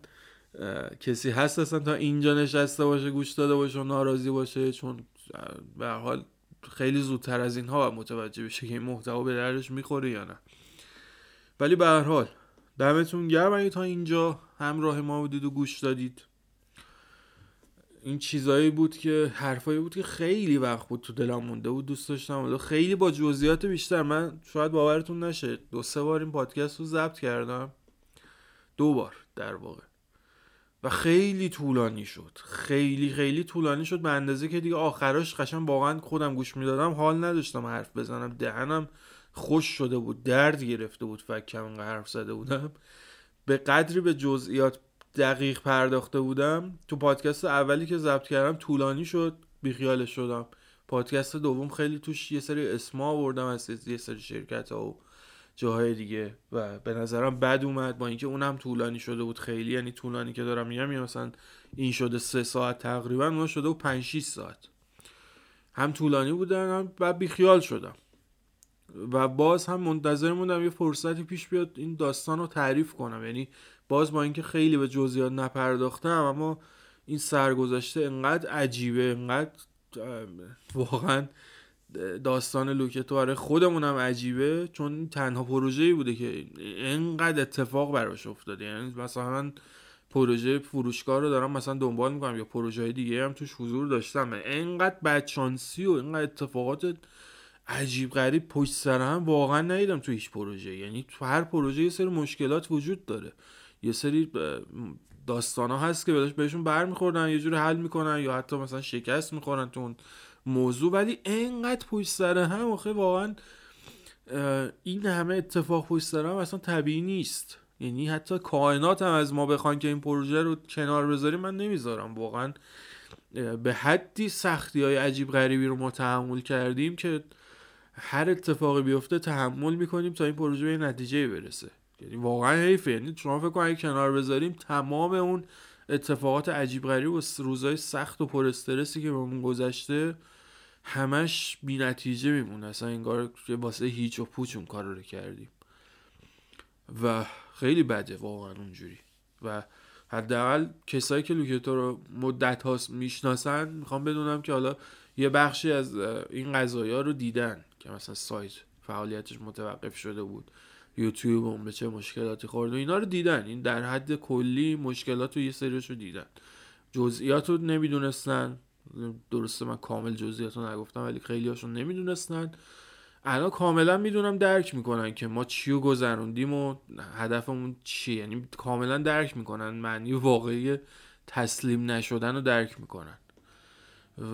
کسی هست اصلا تا اینجا نشسته باشه گوش داده باشه و ناراضی باشه چون به حال خیلی زودتر از اینها متوجه بشه که این محتوا به دردش می‌خوره یا نه. ولی به هر حال دمتون گرم. اگه تا اینجا همراه ما بودید و گوش دادید این چیزایی بود که حرفایی بود که خیلی وقت بود تو دلم مونده بود دوست داشتم. خیلی با جزئیات بیشتر. من شاید باورتون نشه دو سه بار این پادکست رو ضبط کردم. دو بار در واقع. و خیلی طولانی شد. خیلی خیلی طولانی شد. به اندازه که دیگه آخراش قشن واقعا خودم گوش می‌دادم. حال نداشتم حرف بزنم. دهنم خوش شده بود. درد گرفته بود. انقدر حرف زده بودم. به قدری به جزئیات دقیق پرداخته بودم تو پادکست اولی که ضبط کردم طولانی شد بیخیالش شدم. پادکست دوم خیلی توش یه سری اسما آوردم از یه سری شرکت ها و جاهای دیگه و به نظرم بد اومد. با اینکه اونم طولانی شده بود خیلی یعنی طولانی که دارم میگم یعنی مثلا این شده سه ساعت تقریبا اون شده و 5 6 ساعت. هم طولانی بودن هم بعد بیخیال شدم. و باز هم منتظر موندم یه فرصتی پیش بیاد این داستان رو تعریف کنم. یعنی باز با اینکه خیلی به جزئیات نپرداختم اما این سرگذشته انقدر عجیبه انقدر واقعا داستان لوکتو برای خودمونم عجیبه چون تنها پروژه‌ای بوده که انقدر اتفاق براش افتاده. یعنی مثلا من پروژه فروشگاه رو دارم مثلا دنبال می‌کنم یا پروژه دیگه هم توش حضور داشتم. انقدر بدشانسی و انقدر اتفاقات عجیب غریب پشت سر هم واقعا ندیدم تو هیچ پروژه یعنی تو هر پروژه یه سری مشکلات وجود داره. یه سری داستان ها هست که بهشون برمیخوردن یه جوری حل می‌کنن یا حتی مثلا شکست می‌خورن تو اون موضوع. ولی انقدر پشت سر هم آخه واقعا این همه اتفاق پشت سر هم اصلا طبیعی نیست. یعنی حتی کائنات هم از ما بخوان که این پروژه رو کنار بذاریم من نمی‌ذارم. واقعا به حدی سختی های عجیب غریبی رو ما تحمل کردیم که هر اتفاقی بیفته تحمل می‌کنیم تا این پروژه به نتیجه برسه. یعنی واقعا حیفه یعنی شما فکر کنید کنار بذاریم تمام اون اتفاقات عجیب غریب و روزای سخت و پر استرسی که بهمون گذشته همش بی نتیجه میمونه. اصلا انگار واسه هیچ و پوچ اون کار رو کردیم. و خیلی بده واقعا اونجوری. و حداقل کسایی که لوکتو رو مدت هاست می‌شناسن می‌خوام بدونم که حالا یه بخشی از این قضایی رو دیدن که مثلا سایت فعالیتش متوقف شده بود. یوتیوب اون به چه مشکلاتی خورد و اینا رو دیدن. این در حد کلی مشکلات رو یه سریش رو دیدن. جزئیات رو نمی‌دونستن. درسته من کامل جزئیات رو نگفتم ولی خیلی هاشون نمی‌دونستن. الان کاملا می‌دونم درک می‌کنن که ما چی رو گذروندیم و هدفمون چیه. یعنی کاملا درک می‌کنن معنی واقعی تسلیم نشدن رو درک می‌کنن.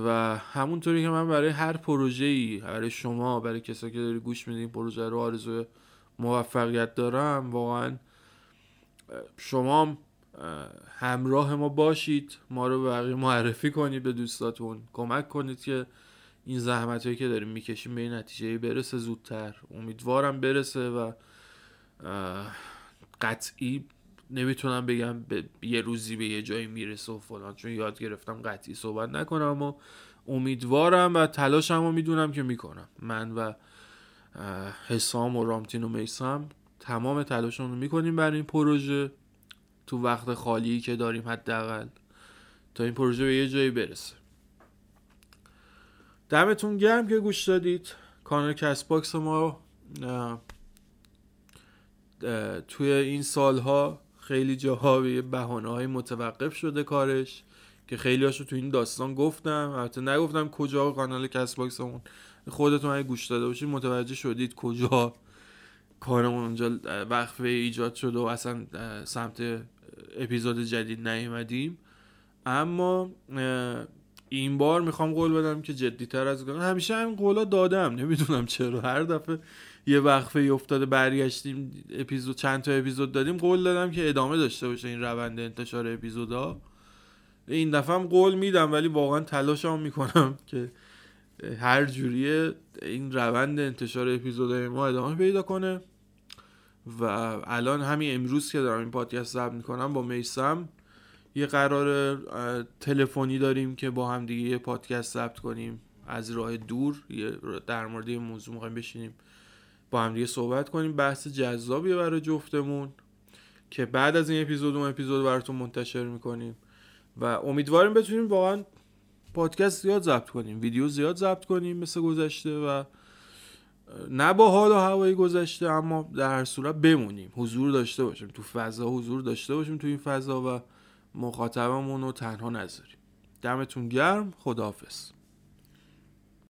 و همونطوری که من برای هر پروژه ای برای شما برای کسایی که داری گوش میدین پروژه رو آرزو موفقیت دارم واقعا شما همراه ما باشید ما رو بقیه معرفی کنید به دوستاتون کمک کنید که این زحمت هایی که داریم می‌کشیم به این نتیجه برسه زودتر. امیدوارم برسه و قطعی نمی‌تونم بگم به یه روزی به یه جایی می‌رسه و فلان چون یاد گرفتم قطعی صحبت نکنم و امیدوارم و تلاشم رو می‌دونم که می‌کنم. من و حسام و رامتین و میسم تمام تلاشمون رو می‌کنیم برای این پروژه. تو وقت خالی که داریم حداقل تا این پروژه به یه جایی برسه. دمتون گرم که گوش دادید. کانال Castbox ما توی این سالها خیلی جاها به بهانه های متوقف شده کارش که خیلی هاشو تو این داستان گفتم. البته نگفتم کجا کانال Castbox مون. خودتون اگه گوش داده باشید متوجه شدید کجا کارمون اونجا وقفه ایجاد شد و اصلا سمت اپیزود جدید نیومدیم. اما این بار می‌خوام قول بدم که جدیتر از کنم همیشه هم قولا دادم. نمی‌دونم چرا. هر دفعه یه وقفه افتاده برگشتیم اپیزود چند تا اپیزود دادیم قول دادم که ادامه داشته باشه این روند انتشار اپیزودا. این دفعه هم قول میدم ولی واقعا تلاشم می‌کنم که هر جوریه این روند انتشار اپیزودهای ما ادامه پیدا کنه. و الان همین امروز که دارم این پادکست ضبط می‌کنم با میسم یه قرار تلفنی داریم که با هم دیگه یه پادکست ضبط کنیم. از راه دور در مورد یه موضوع می‌خوایم بشینیم. با هم دیگه صحبت کنیم. بحث جذابیه برای جفتمون که بعد از این اپیزود اون اپیزود براتون منتشر می‌کنیم. و امیدواریم بتونیم واقعا پادکست زیاد ضبط کنیم ویدیو زیاد ضبط کنیم مثل گذشته و نه با حال و هوای گذشته اما در هر صورت بمونیم حضور داشته باشیم تو فضا حضور داشته باشیم تو این فضا و مخاطبمون رو تنها نذاریم. دمتون گرم خداحافظ.